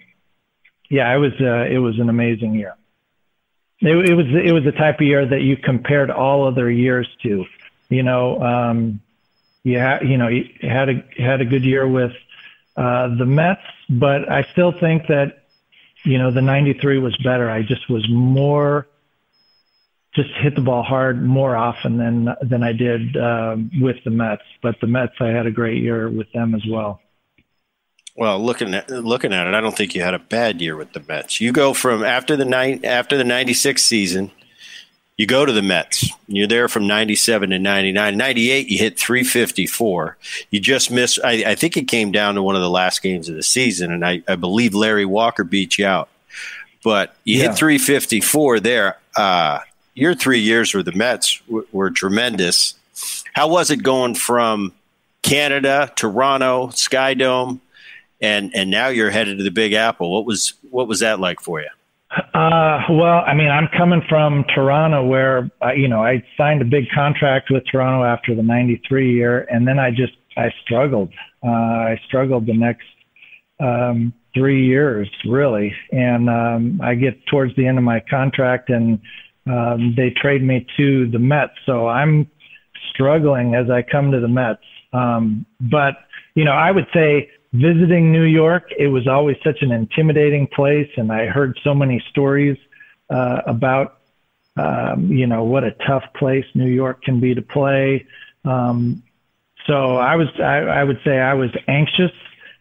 D: yeah, it was, uh, it was an amazing year. It, it was, it was the type of year that you compared all other years to, you know, um, you had, you know, you had a, had a good year with, uh, the Mets, but I still think that, you know, the 93 was better. I just was more, just hit the ball hard more often than, than I did uh, with the Mets. But the Mets, I had a great year with them as well.
C: Well, looking at looking at it, I don't think you had a bad year with the Mets. You go from after the night after the '96 season, you go to the Mets. You're there from 97 to 99. 98, you hit 354. You just missed, I, I, think it came down to one of the last games of the season, and I, I believe Larry Walker beat you out. But you yeah. hit 354 there. Uh, your three years with the Mets w- were tremendous. How was it going from Canada, Toronto, Skydome, and and now you're headed to the Big Apple? What was what was that like for you?
D: Uh, well, I mean, I'm coming from Toronto where, uh, you know, I signed a big contract with Toronto after the 93 year. And then I just, I struggled. Uh, I struggled the next, um, three years really. And, um, I get towards the end of my contract and, um, they trade me to the Mets. So I'm struggling as I come to the Mets. Um, but, you know, I would say visiting New York, it was always such an intimidating place, and I heard so many stories uh, about um, you know what a tough place New York can be to play. Um, so I was I, I would say I was anxious,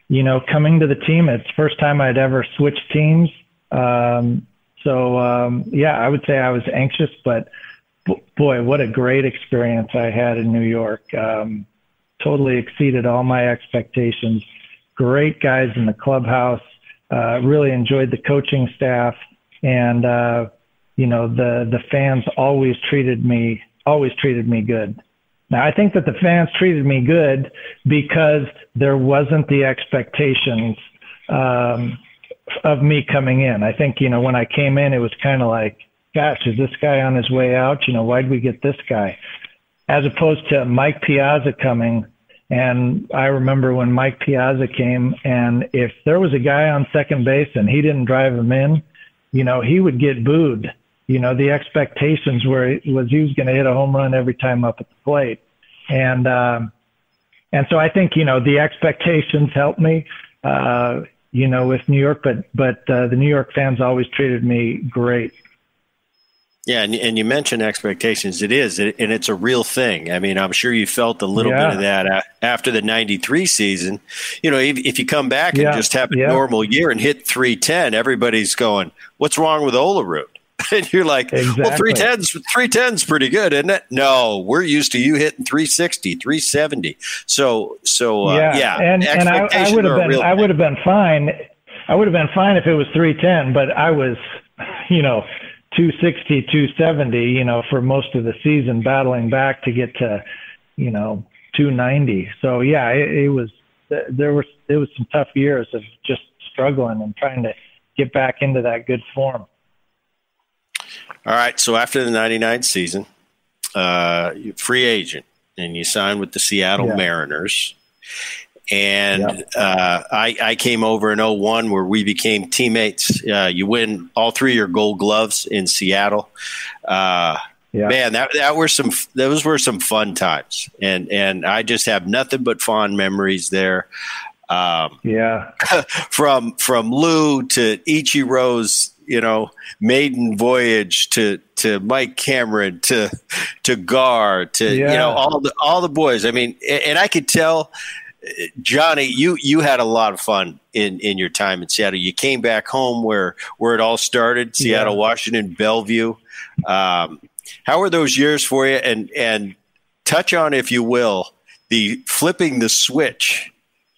D: you know, coming to the team. It's first time I'd ever switched teams. Um, so um, yeah, I would say I was anxious, but boy, what a great experience I had in New York. Um, totally exceeded all my expectations. Great guys in the clubhouse. Uh, really enjoyed the coaching staff, and uh, you know the the fans always treated me always treated me good. Now I think that the fans treated me good because there wasn't the expectations um, of me coming in. I think you know when I came in, it was kind of like, gosh, is this guy on his way out? You know, why'd we get this guy? As opposed to Mike Piazza coming and I remember when Mike Piazza came, and if there was a guy on second base and he didn't drive him in, you know, he would get booed. You know, the expectations were was he was going to hit a home run every time up at the plate, and um, and so I think you know the expectations helped me. Uh, you know, with New York, but but uh, the New York fans always treated me great.
C: Yeah, and, and you mentioned expectations. It is, and it's a real thing. I mean, I'm sure you felt a little yeah. bit of that after the '93 season. You know, if, if you come back yeah. and just have a yeah. normal year and hit 310, everybody's going, "What's wrong with Olerud?" And you're like, exactly. "Well, 310's 310's pretty good, isn't it?" No, we're used to you hitting 360, 370. So, so uh, yeah, yeah,
D: and, and I, I would have been, I would have been fine. I would have been fine if it was 310, but I was, you know 260, 270, you know, for most of the season, battling back to get to, you know, 290. So yeah, it, it was there was it was some tough years of just struggling and trying to get back into that good form.
C: All right, so after the 99 season, uh, free agent and you signed with the Seattle yeah. Mariners. And yep. uh, I, I, came over in 01 where we became teammates. Uh, you win all three of your gold gloves in Seattle. Uh, yeah. Man, that that were some those were some fun times, and and I just have nothing but fond memories there.
D: Um, yeah,
C: from from Lou to Ichiro's you know maiden voyage to to Mike Cameron to to Gar to yeah. you know all the all the boys. I mean, and I could tell Johnny, you you had a lot of fun in in your time in Seattle. You came back home where where it all started, Seattle, yeah. Washington, Bellevue. Um, how were those years for you? And and touch on, if you will, the flipping the switch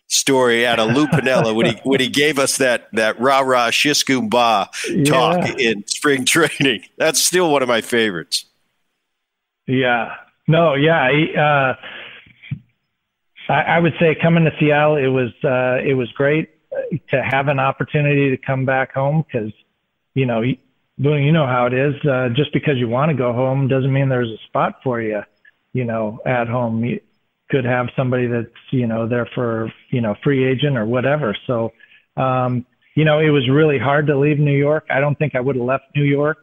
C: story out of Lou Piniella when he when he gave us that that rah rah shiskumba talk yeah. in spring training. That's still one of my favorites.
D: Yeah. No. Yeah. He, uh, I, I would say coming to Seattle, it was uh, it was great to have an opportunity to come back home because, you know, you, you know how it is. Uh, just because you want to go home doesn't mean there's a spot for you, you know, at home. You could have somebody that's you know there for you know free agent or whatever. So, um, you know, it was really hard to leave New York. I don't think I would have left New York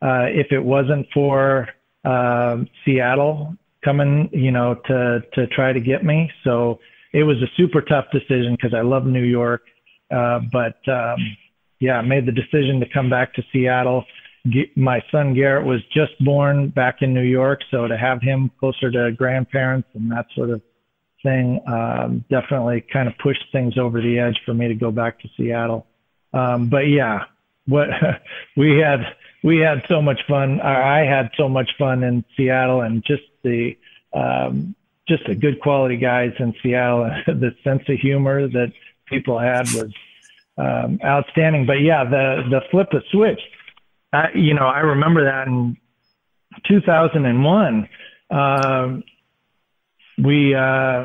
D: uh, if it wasn't for uh, Seattle coming, you know, to to try to get me. So it was a super tough decision because I love New York, uh, but um, yeah, I made the decision to come back to Seattle. My son Garrett was just born back in New York, so to have him closer to grandparents and that sort of thing um, definitely kind of pushed things over the edge for me to go back to Seattle. Um, but yeah, what we had we had so much fun. I had so much fun in Seattle, and just the um, just the good quality guys in Seattle. the sense of humor that people had was um, outstanding. But yeah, the the flip the switch. I, you know, I remember that in 2001. Um, we uh,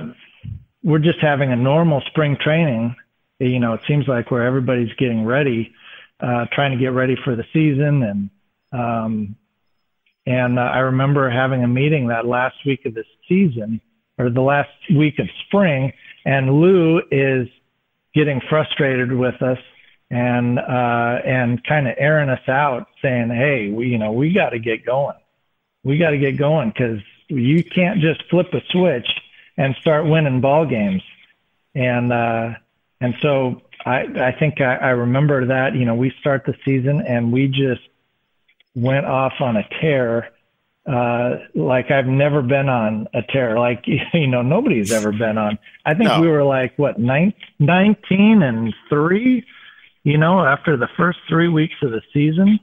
D: we're just having a normal spring training. You know, it seems like where everybody's getting ready uh, trying to get ready for the season. And um, and uh, I remember having a meeting that last week of the season or the last week of spring, and Lou is getting frustrated with us and uh, and kind of airing us out, saying, "Hey, we you know we got to get going. We got to get going because you can't just flip a switch and start winning ball games." And uh, and so I, I think I, I remember that, you know, we start the season and we just went off on a tear uh, like I've never been on a tear. Like, you know, nobody's ever been on. I think no. we were like, what, nine, 19 and three, you know, after the first three weeks of the season.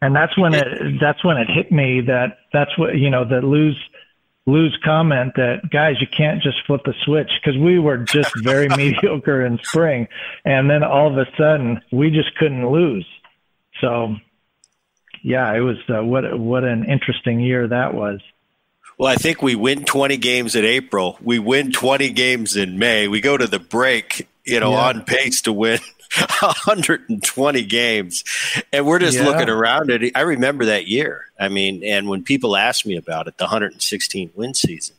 D: And that's when it, that's when it hit me that that's what, you know, that lose Lou's comment that guys, you can't just flip a switch because we were just very mediocre in spring, and then all of a sudden we just couldn't lose. So, yeah, it was uh, what what an interesting year that was.
C: Well, I think we win 20 games in April. We win 20 games in May. We go to the break, you know, yeah. on pace to win 120 games. And we're just yeah. looking around at it. I remember that year. I mean, and when people ask me about it, the 116 win season,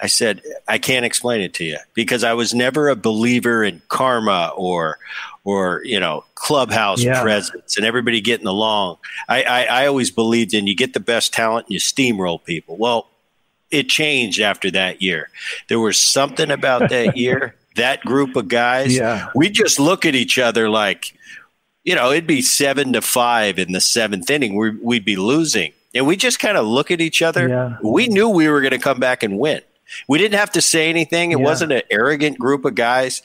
C: I said, I can't explain it to you because I was never a believer in karma or, or you know, clubhouse yeah. presence and everybody getting along. I, I, I always believed in you get the best talent and you steamroll people. Well, it changed after that year. There was something about that year that group of guys, yeah. we just look at each other like, you know, it'd be seven to five in the seventh inning. we would be losing. And we just kind of look at each other. Yeah. We knew we were going to come back and win. We didn't have to say anything. It yeah. wasn't an arrogant group of guys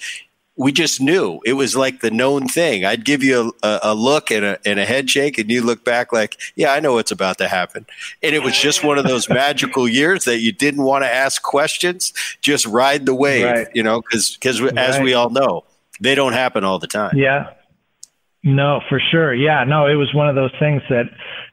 C: we just knew it was like the known thing. I'd give you a, a, look and a, and a head shake, and you look back like, yeah, I know what's about to happen. And it was just one of those magical years that you didn't want to ask questions, just ride the wave, right. you know, because because right. as we all know, they don't happen all the time.
D: Yeah. No, for sure. Yeah, no, it was one of those things that,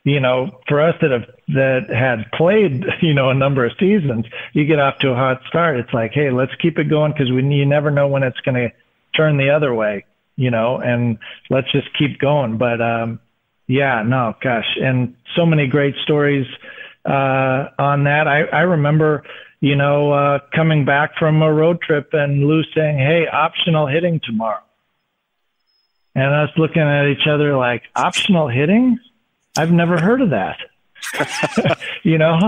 D: you know, for us that have that had played, you know, a number of seasons, you get off to a hot start. It's like, hey, let's keep it going because we you never know when it's going to turn the other way, you know, and let's just keep going. But um, yeah, no, gosh, and so many great stories uh, on that. I, I remember, you know, uh, coming back from a road trip and Lou saying, "Hey, optional hitting tomorrow," and us looking at each other like, "Optional hitting? I've never heard of that." you know,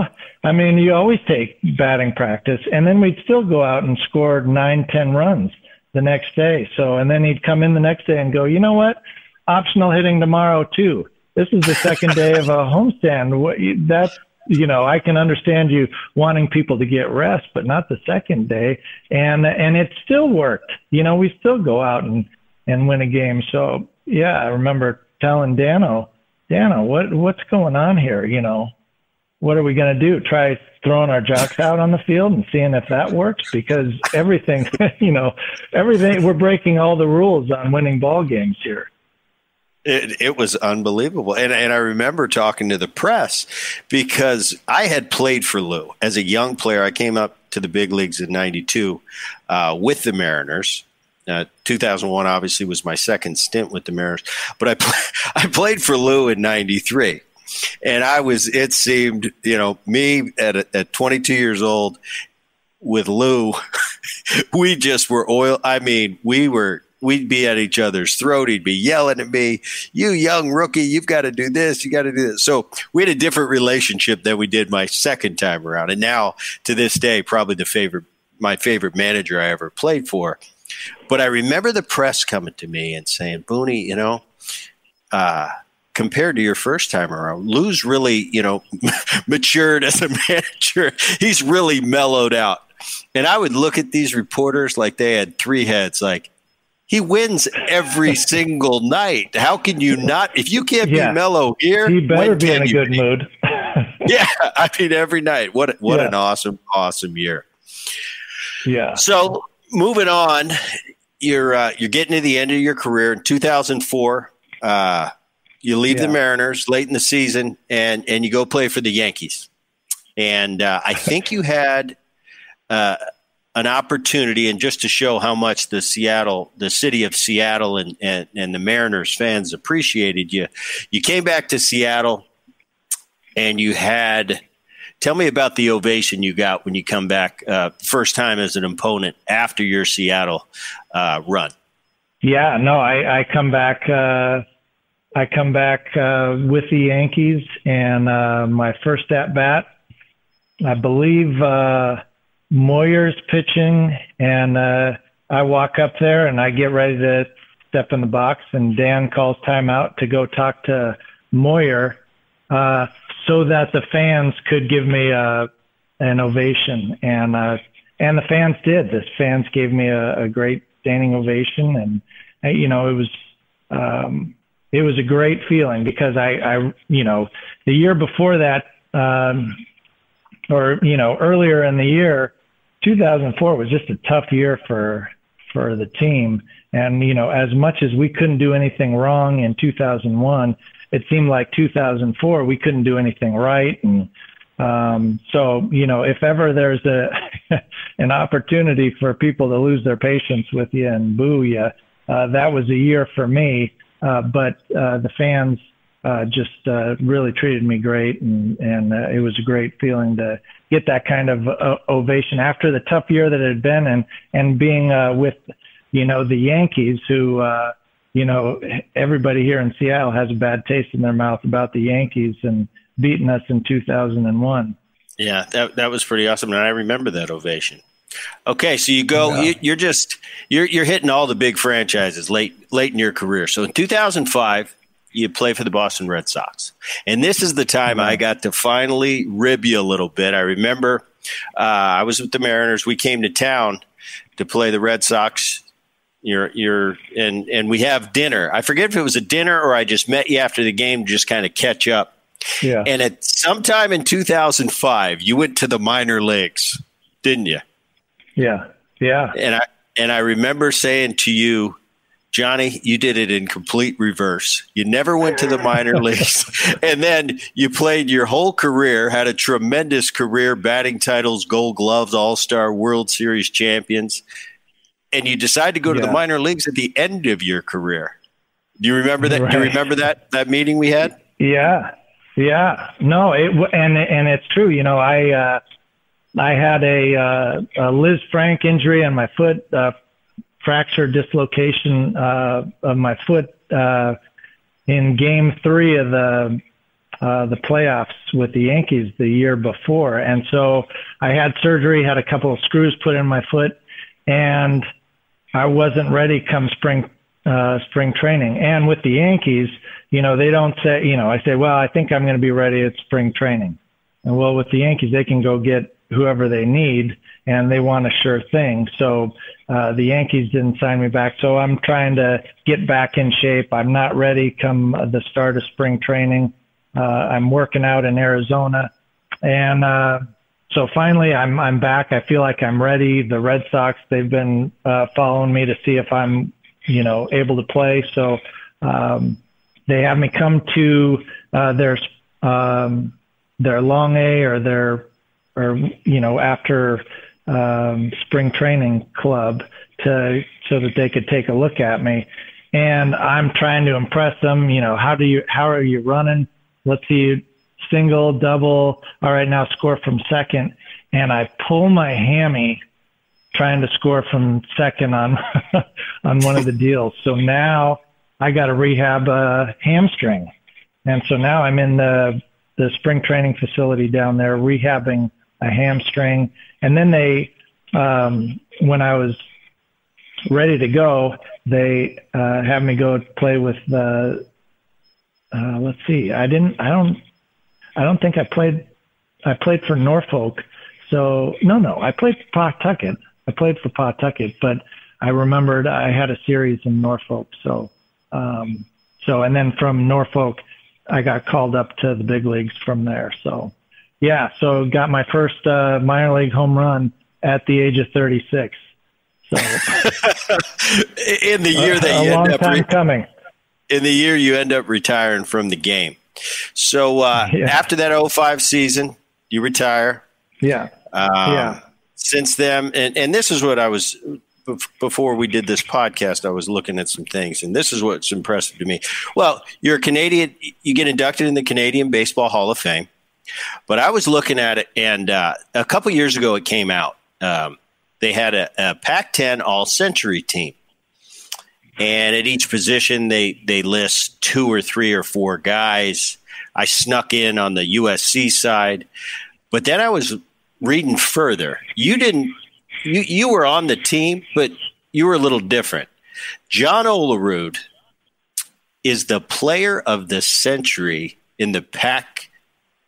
D: I mean, you always take batting practice, and then we'd still go out and score nine, ten runs the next day. So, and then he'd come in the next day and go, you know what? Optional hitting tomorrow too. This is the second day of a homestand. That's, you know, I can understand you wanting people to get rest, but not the second day. And, and it still worked. You know, we still go out and, and win a game. So yeah, I remember telling Dano, Dano, what, what's going on here? You know, what are we going to do? Try throwing our jocks out on the field and seeing if that works? Because everything, you know, everything, we're breaking all the rules on winning ball games here.
C: It, it, was unbelievable. And, and I remember talking to the press because I had played for Lou as a young player. I came up to the big leagues in 92 uh, with the Mariners. Uh, 2001 obviously was my second stint with the Mariners, but I, play, I played for Lou in 93 and I was, it seemed, you know, me at, at 22 years old with Lou, we just were oil. I mean, we were, we'd be at each other's throat. He'd be yelling at me, you young rookie, you've got to do this. You got to do this. So we had a different relationship than we did my second time around. And now to this day, probably the favorite, my favorite manager I ever played for. But I remember the press coming to me and saying, Booney, you know, uh, compared to your first time around. Lou's really, you know, matured as a manager. He's really mellowed out. And I would look at these reporters like they had three heads, like, he wins every single night. How can you not? If you can't yeah. be mellow here,
D: he better be in a good be? mood.
C: yeah, I mean every night. What what yeah. an awesome, awesome year.
D: Yeah.
C: So moving on, you're uh, you're getting to the end of your career in 2004. Uh, you leave yeah. the Mariners late in the season, and and you go play for the Yankees. And uh, I think you had uh, an opportunity, and just to show how much the Seattle, the city of Seattle, and, and and the Mariners fans appreciated you, you came back to Seattle, and you had. Tell me about the ovation you got when you come back uh, first time as an opponent after your Seattle uh, run.
D: Yeah, no, I, I come back uh, I come back uh, with the Yankees, and uh, my first at bat, I believe uh, Moyer's pitching, and uh, I walk up there and I get ready to step in the box, and Dan calls timeout to go talk to Moyer, uh, so that the fans could give me a uh, an ovation, and uh, and the fans did. The fans gave me a, a great standing ovation, and you know it was. Um, it was a great feeling because I, I, you know, the year before that, um, or you know, earlier in the year, 2004 was just a tough year for for the team. And you know, as much as we couldn't do anything wrong in 2001, it seemed like 2004 we couldn't do anything right. And um, so, you know, if ever there's a an opportunity for people to lose their patience with you and boo you, uh, that was a year for me. Uh, but uh, the fans uh, just uh, really treated me great, and and uh, it was a great feeling to get that kind of uh, ovation after the tough year that it had been, and and being uh, with you know the Yankees, who uh, you know everybody here in Seattle has a bad taste in their mouth about the Yankees and beating us in 2001.
C: Yeah, that that was pretty awesome, and I remember that ovation. Okay, so you go. Yeah. You, are just you're you're hitting all the big franchises late late in your career. So in 2005, you play for the Boston Red Sox, and this is the time mm-hmm. I got to finally rib you a little bit. I remember uh, I was with the Mariners. We came to town to play the Red Sox. You're you're and and we have dinner. I forget if it was a dinner or I just met you after the game to just kind of catch up.
D: Yeah.
C: And at sometime in 2005, you went to the minor leagues, didn't you?
D: Yeah. Yeah.
C: And I and I remember saying to you, Johnny, you did it in complete reverse. You never went to the minor leagues. And then you played your whole career, had a tremendous career, batting titles, gold gloves, all star World Series champions. And you decide to go to yeah. the minor leagues at the end of your career. Do you remember that? Right. Do you remember that that meeting we had?
D: Yeah. Yeah. No, it and and it's true. You know, I uh I had a, uh, a Lisfranc injury on my foot, uh, fracture dislocation uh, of my foot uh, in Game Three of the uh, the playoffs with the Yankees the year before, and so I had surgery, had a couple of screws put in my foot, and I wasn't ready come spring uh, spring training. And with the Yankees, you know, they don't say, you know, I say, well, I think I'm going to be ready at spring training. And well, with the Yankees, they can go get whoever they need and they want a sure thing. So uh, the Yankees didn't sign me back. So I'm trying to get back in shape. I'm not ready come the start of spring training. Uh, I'm working out in Arizona. And uh, so finally I'm, I'm back. I feel like I'm ready. The Red Sox, they've been uh, following me to see if I'm, you know, able to play. So um, they have me come to uh, their um, their long A or their or you know after um, spring training club to so that they could take a look at me. And I'm trying to impress them. You know, how do you how are you running? Let's see you single, double. All right, now score from second. And I pull my hammy trying to score from second on on one of the deals. So now I got to rehab a hamstring. And so now I'm in the the spring training facility down there rehabbing a hamstring. And then they, um, when I was ready to go, they uh, had me go play with the. Uh, let's see. I didn't. I don't. I don't think I played. I played for Norfolk. So no, no. I played for Pawtucket. I played for Pawtucket, but I remembered I had a series in Norfolk. So, um, so and then from Norfolk, I got called up to the big leagues from there. So yeah, so got my first uh, minor league home run at the age of 36. So
C: in the year
D: a,
C: that you
D: a long
C: end up
D: time re- coming.
C: In the year you end up retiring from the game. So uh, yeah. after that 05 season, you retire.
D: Yeah.
C: Um, yeah. Since then, and, and this is what I was before we did this podcast, I was looking at some things, and this is what's impressive to me. Well, you're a Canadian. You get inducted in the Canadian Baseball Hall of Fame. But I was looking at it, and uh, a couple years ago it came out. Um, they had a, a Pac-10 All-Century team, and at each position they they list two or three or four guys. I snuck in on the USC side, but then I was reading further. You didn't. You you were on the team, but you were a little different. John Olerud is the player of the century in the Pac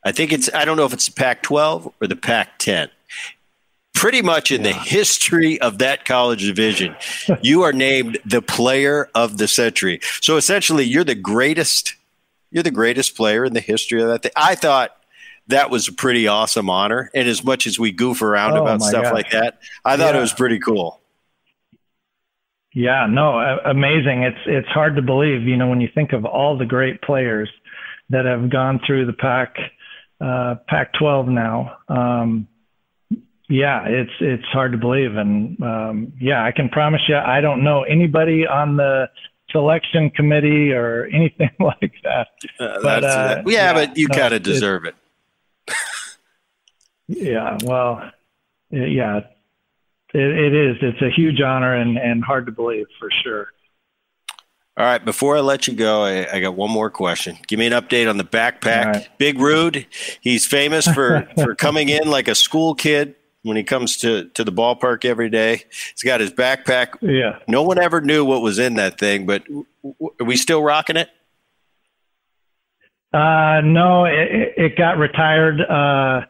C: I think it's, I don't know if it's the Pac 12 or the Pac 10. Pretty much in yeah. the history of that college division, you are named the player of the century. So essentially, you're the greatest, you're the greatest player in the history of that thing. I thought that was a pretty awesome honor. And as much as we goof around oh, about stuff like that, I thought yeah. it was pretty cool.
D: Yeah, no, amazing. It's it's hard to believe, you know, when you think of all the great players that have gone through the Pac uh, Pac-12 now. Um, yeah, it's it's hard to believe, and um, yeah, I can promise you, I don't know anybody on the selection committee or anything like that.
C: Uh, but, uh, yeah, yeah, but you no, kind of deserve it.
D: yeah, well, yeah, it, it is. It's a huge honor and, and hard to believe for sure.
C: All right, before I let you go, I, I, got one more question. Give me an update on the backpack. Right. Big Rude, he's famous for, for coming in like a school kid when he comes to, to the ballpark every day. He's got his backpack.
D: Yeah.
C: No one ever knew what was in that thing, but are we still rocking it?
D: Uh, no, it, it got retired. Uh,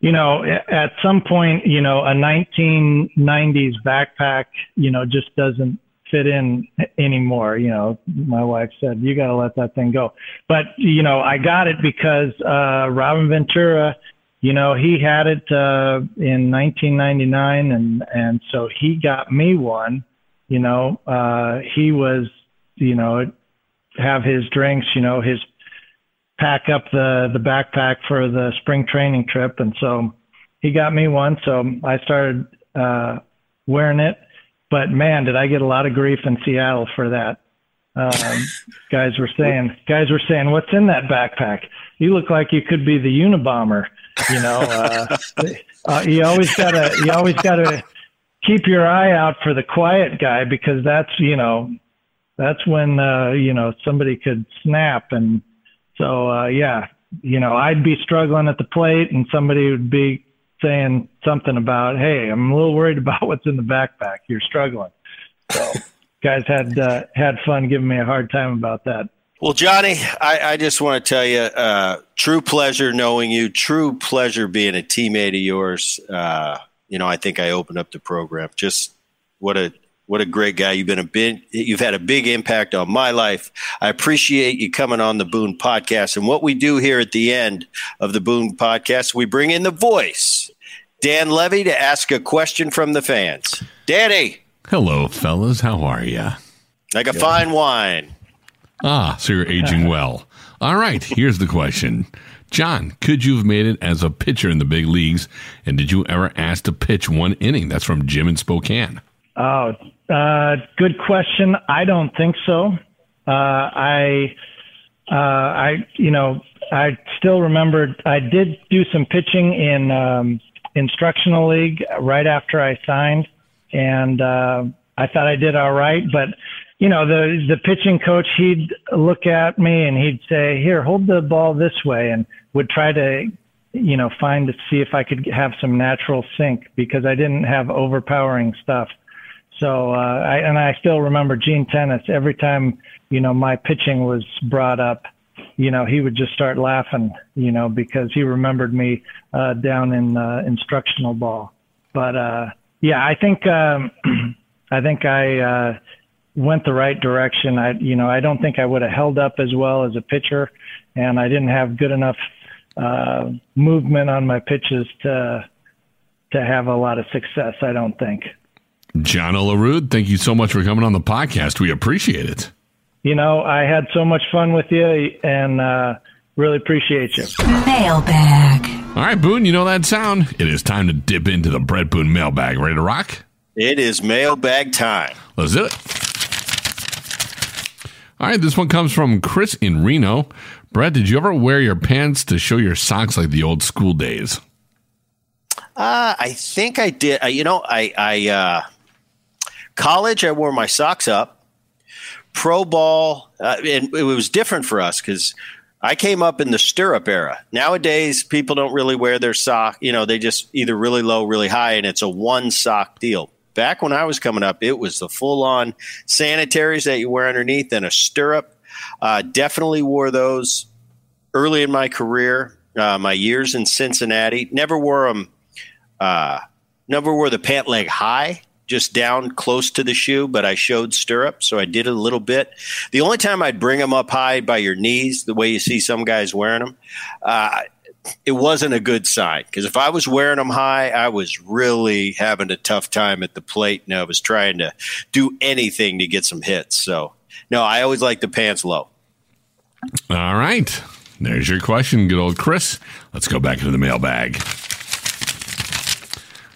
D: you know, at some point, you know, a 1990s backpack, you know, just doesn't fit in anymore. You know, my wife said, you got to let that thing go. But, you know, I got it because, uh, Robin Ventura, you know, he had it, uh, in 1999 and, and so he got me one, you know, uh, he was, you know, have his drinks, you know, his pack up the the backpack for the spring training trip, and so he got me one. So I started uh, wearing it. But man, did I get a lot of grief in Seattle for that. Um, guys were saying, guys were saying, what's in that backpack? You look like you could be the Unabomber. You know, uh, uh, you always gotta, you always gotta keep your eye out for the quiet guy because that's, you know, that's when, uh, you know, somebody could snap and so uh, yeah, you know, I'd be struggling at the plate, and somebody would be saying something about, "Hey, I'm a little worried about what's in the backpack. You're struggling." So guys had uh, had fun giving me a hard time about that.
C: Well, Johnny, I, I just want to tell you, uh, true pleasure knowing you. True pleasure being a teammate of yours. Uh, you know, I think I opened up the program. Just what a what a great guy. You've been a big, you've had a big impact on my life. I appreciate you coming on the Boone podcast. And what we do here at the end of the Boone podcast, we bring in the voice, Dan Levy, to ask a question from the fans. Danny.
E: Hello, fellas. How are you?
C: Like a fine wine.
E: Ah, so you're aging well. All right, here's the question. John, could you have made it as a pitcher in the big leagues? And did you ever ask to pitch one inning? That's from Jim in Spokane.
D: Oh, uh, good question. I don't think so. Uh, I, uh, I, you know, I still remember I did do some pitching in um, instructional league right after I signed, and uh, I thought I did all right. But you know, the the pitching coach he'd look at me and he'd say, "Here, hold the ball this way," and would try to, you know, find to see if I could have some natural sink because I didn't have overpowering stuff. So, uh, I, and I still remember Gene Tenace every time, you know, my pitching was brought up, you know, he would just start laughing, you know, because he remembered me, uh, down in, uh, instructional ball. But, uh, yeah, I think, um, I think I, uh, went the right direction. I, you know, I don't think I would have held up as well as a pitcher and I didn't have good enough, uh, movement on my pitches to, to have a lot of success. I don't think.
E: John Olerud, thank you so much for coming on the podcast. We appreciate it.
D: You know, I had so much fun with you and uh, really appreciate you.
E: Mailbag. All right, Boone, you know that sound. It is time to dip into the Bret Boone mailbag. Ready to rock?
C: It is mailbag time.
E: Let's do it. All right, this one comes from Chris in Reno. Bret, did you ever wear your pants to show your socks like the old school days?
C: Uh, I think I did. Uh, you know, I, I uh, College, I wore my socks up. Pro ball, uh, and it was different for us because I came up in the stirrup era. Nowadays, people don't really wear their sock. You know, they just either really low, really high, and it's a one sock deal. Back when I was coming up, it was the full on sanitaries that you wear underneath and a stirrup. Uh, definitely wore those early in my career. Uh, my years in Cincinnati, never wore them. Uh, never wore the pant leg high just down close to the shoe, but I showed stirrup, so I did a little bit. The only time I'd bring them up high by your knees, the way you see some guys wearing them, uh, it wasn't a good sign because if I was wearing them high, I was really having a tough time at the plate, and I was trying to do anything to get some hits. So, no, I always like the pants low.
E: All right. There's your question, good old Chris. Let's go back into the mailbag.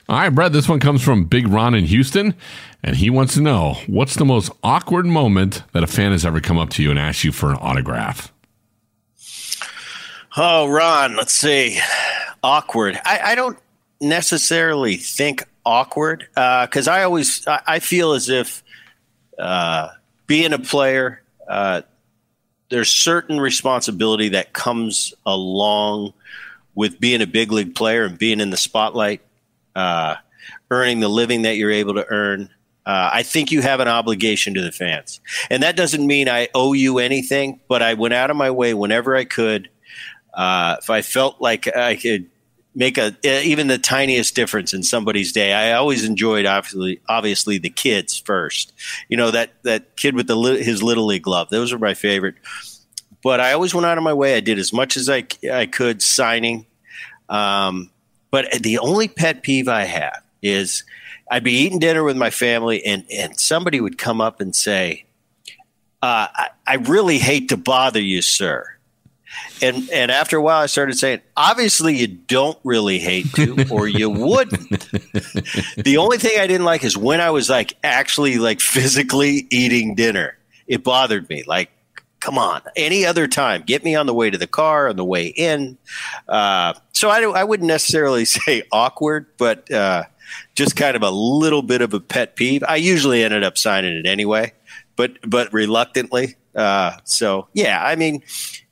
E: All right, Bret, this one comes from Big Ron in Houston, and he wants to know what's the most awkward moment that a fan has ever come up to you and asked you for an autograph?
C: Oh, Ron, let's see. Awkward. I, I don't necessarily think awkward because uh, I always I feel as if uh, being a player, uh, there's certain responsibility that comes along with being a big league player and being in the spotlight, uh, earning the living that you're able to earn. Uh, I think you have an obligation to the fans, and that doesn't mean I owe you anything. But I went out of my way whenever I could uh, if I felt like I could make a even the tiniest difference in somebody's day, I always enjoyed obviously obviously the kids first. You know that that kid with the his little league glove; those are my favorite. But I always went out of my way. I did as much as I I could signing. Um, but the only pet peeve I have is I'd be eating dinner with my family, and and somebody would come up and say, uh, I, "I really hate to bother you, sir." and and after a while i started saying obviously you don't really hate to or you wouldn't. The only thing i didn't like is when i was like actually like physically eating dinner. It bothered me. Like come on. Any other time. Get me on the way to the car on the way in. Uh, so I, I wouldn't necessarily say awkward but uh, just kind of a little bit of a pet peeve. I usually ended up signing it anyway but but reluctantly. Uh, so yeah, I mean,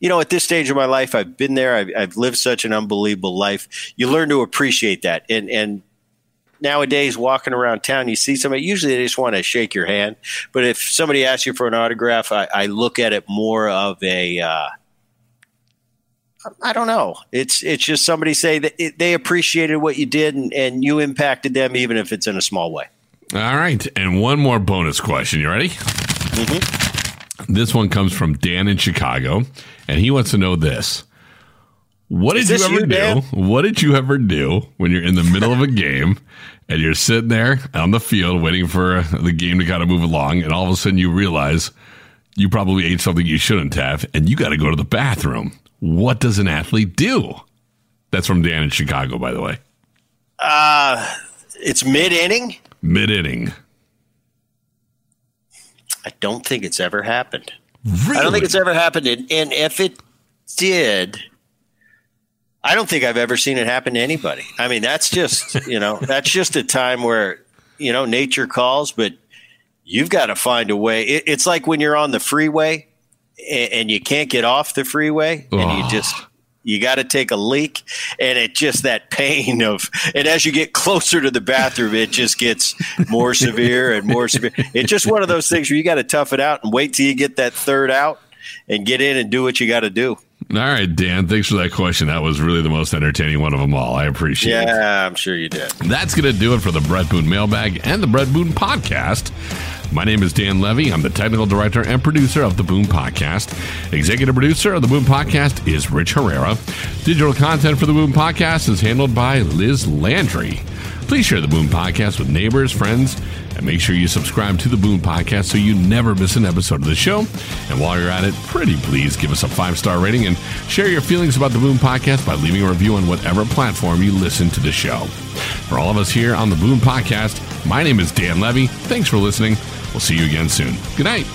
C: you know, at this stage of my life, I've been there. I've, I've lived such an unbelievable life. You learn to appreciate that, and and nowadays walking around town you see somebody usually they just want to shake your hand but if somebody asks you for an autograph i, I look at it more of a uh, I don't know. It's it's just somebody say that it, they appreciated what you did and, and you impacted them, even if it's in a small way.
E: All right, and one more bonus question. You ready? Mm-hmm. This one comes from Dan in Chicago, and he wants to know this. What did you ever you, do? Dan? What did you ever do when you're in the middle of a game and you're sitting there on the field waiting for the game to kind of move along, and all of a sudden you realize you probably ate something you shouldn't have, and you got to go to the bathroom? What does an athlete do? That's from Dan in Chicago, by the way.
C: Uh, it's mid inning.
E: Mid inning.
C: I don't think it's ever happened.
E: Really?
C: I don't think it's ever happened. And, and if it did, I don't think I've ever seen it happen to anybody. I mean, that's just, you know, that's just a time where, you know, nature calls, but you've got to find a way. It, it's like when you're on the freeway and, and, you can't get off the freeway and oh. you just you got to take a leak and it just that pain of and as you get closer to the bathroom it just gets more severe and more severe it's just one of those things where you got to tough it out and wait till you get that third out and get in and do what you got to do
E: all right, Dan. Thanks for that question. That was really the most entertaining one of them all. I appreciate
C: yeah,
E: it.
C: Yeah, I'm sure you did.
E: That's going to do it for the Bret Boone mailbag and the Bret Boone podcast. My name is Dan Levy. I'm the technical director and producer of the Boone Podcast. Executive producer of the Boone Podcast is Rich Herrera. Digital content for the Boone Podcast is handled by Liz Landry. Please share the Boone Podcast with neighbors, friends, and make sure you subscribe to the Boone Podcast so you never miss an episode of the show. And while you're at it, pretty please give us a five star rating and share your feelings about the Boone Podcast by leaving a review on whatever platform you listen to the show. For all of us here on the Boone Podcast, my name is Dan Levy. Thanks for listening. We'll see you again soon. Good night.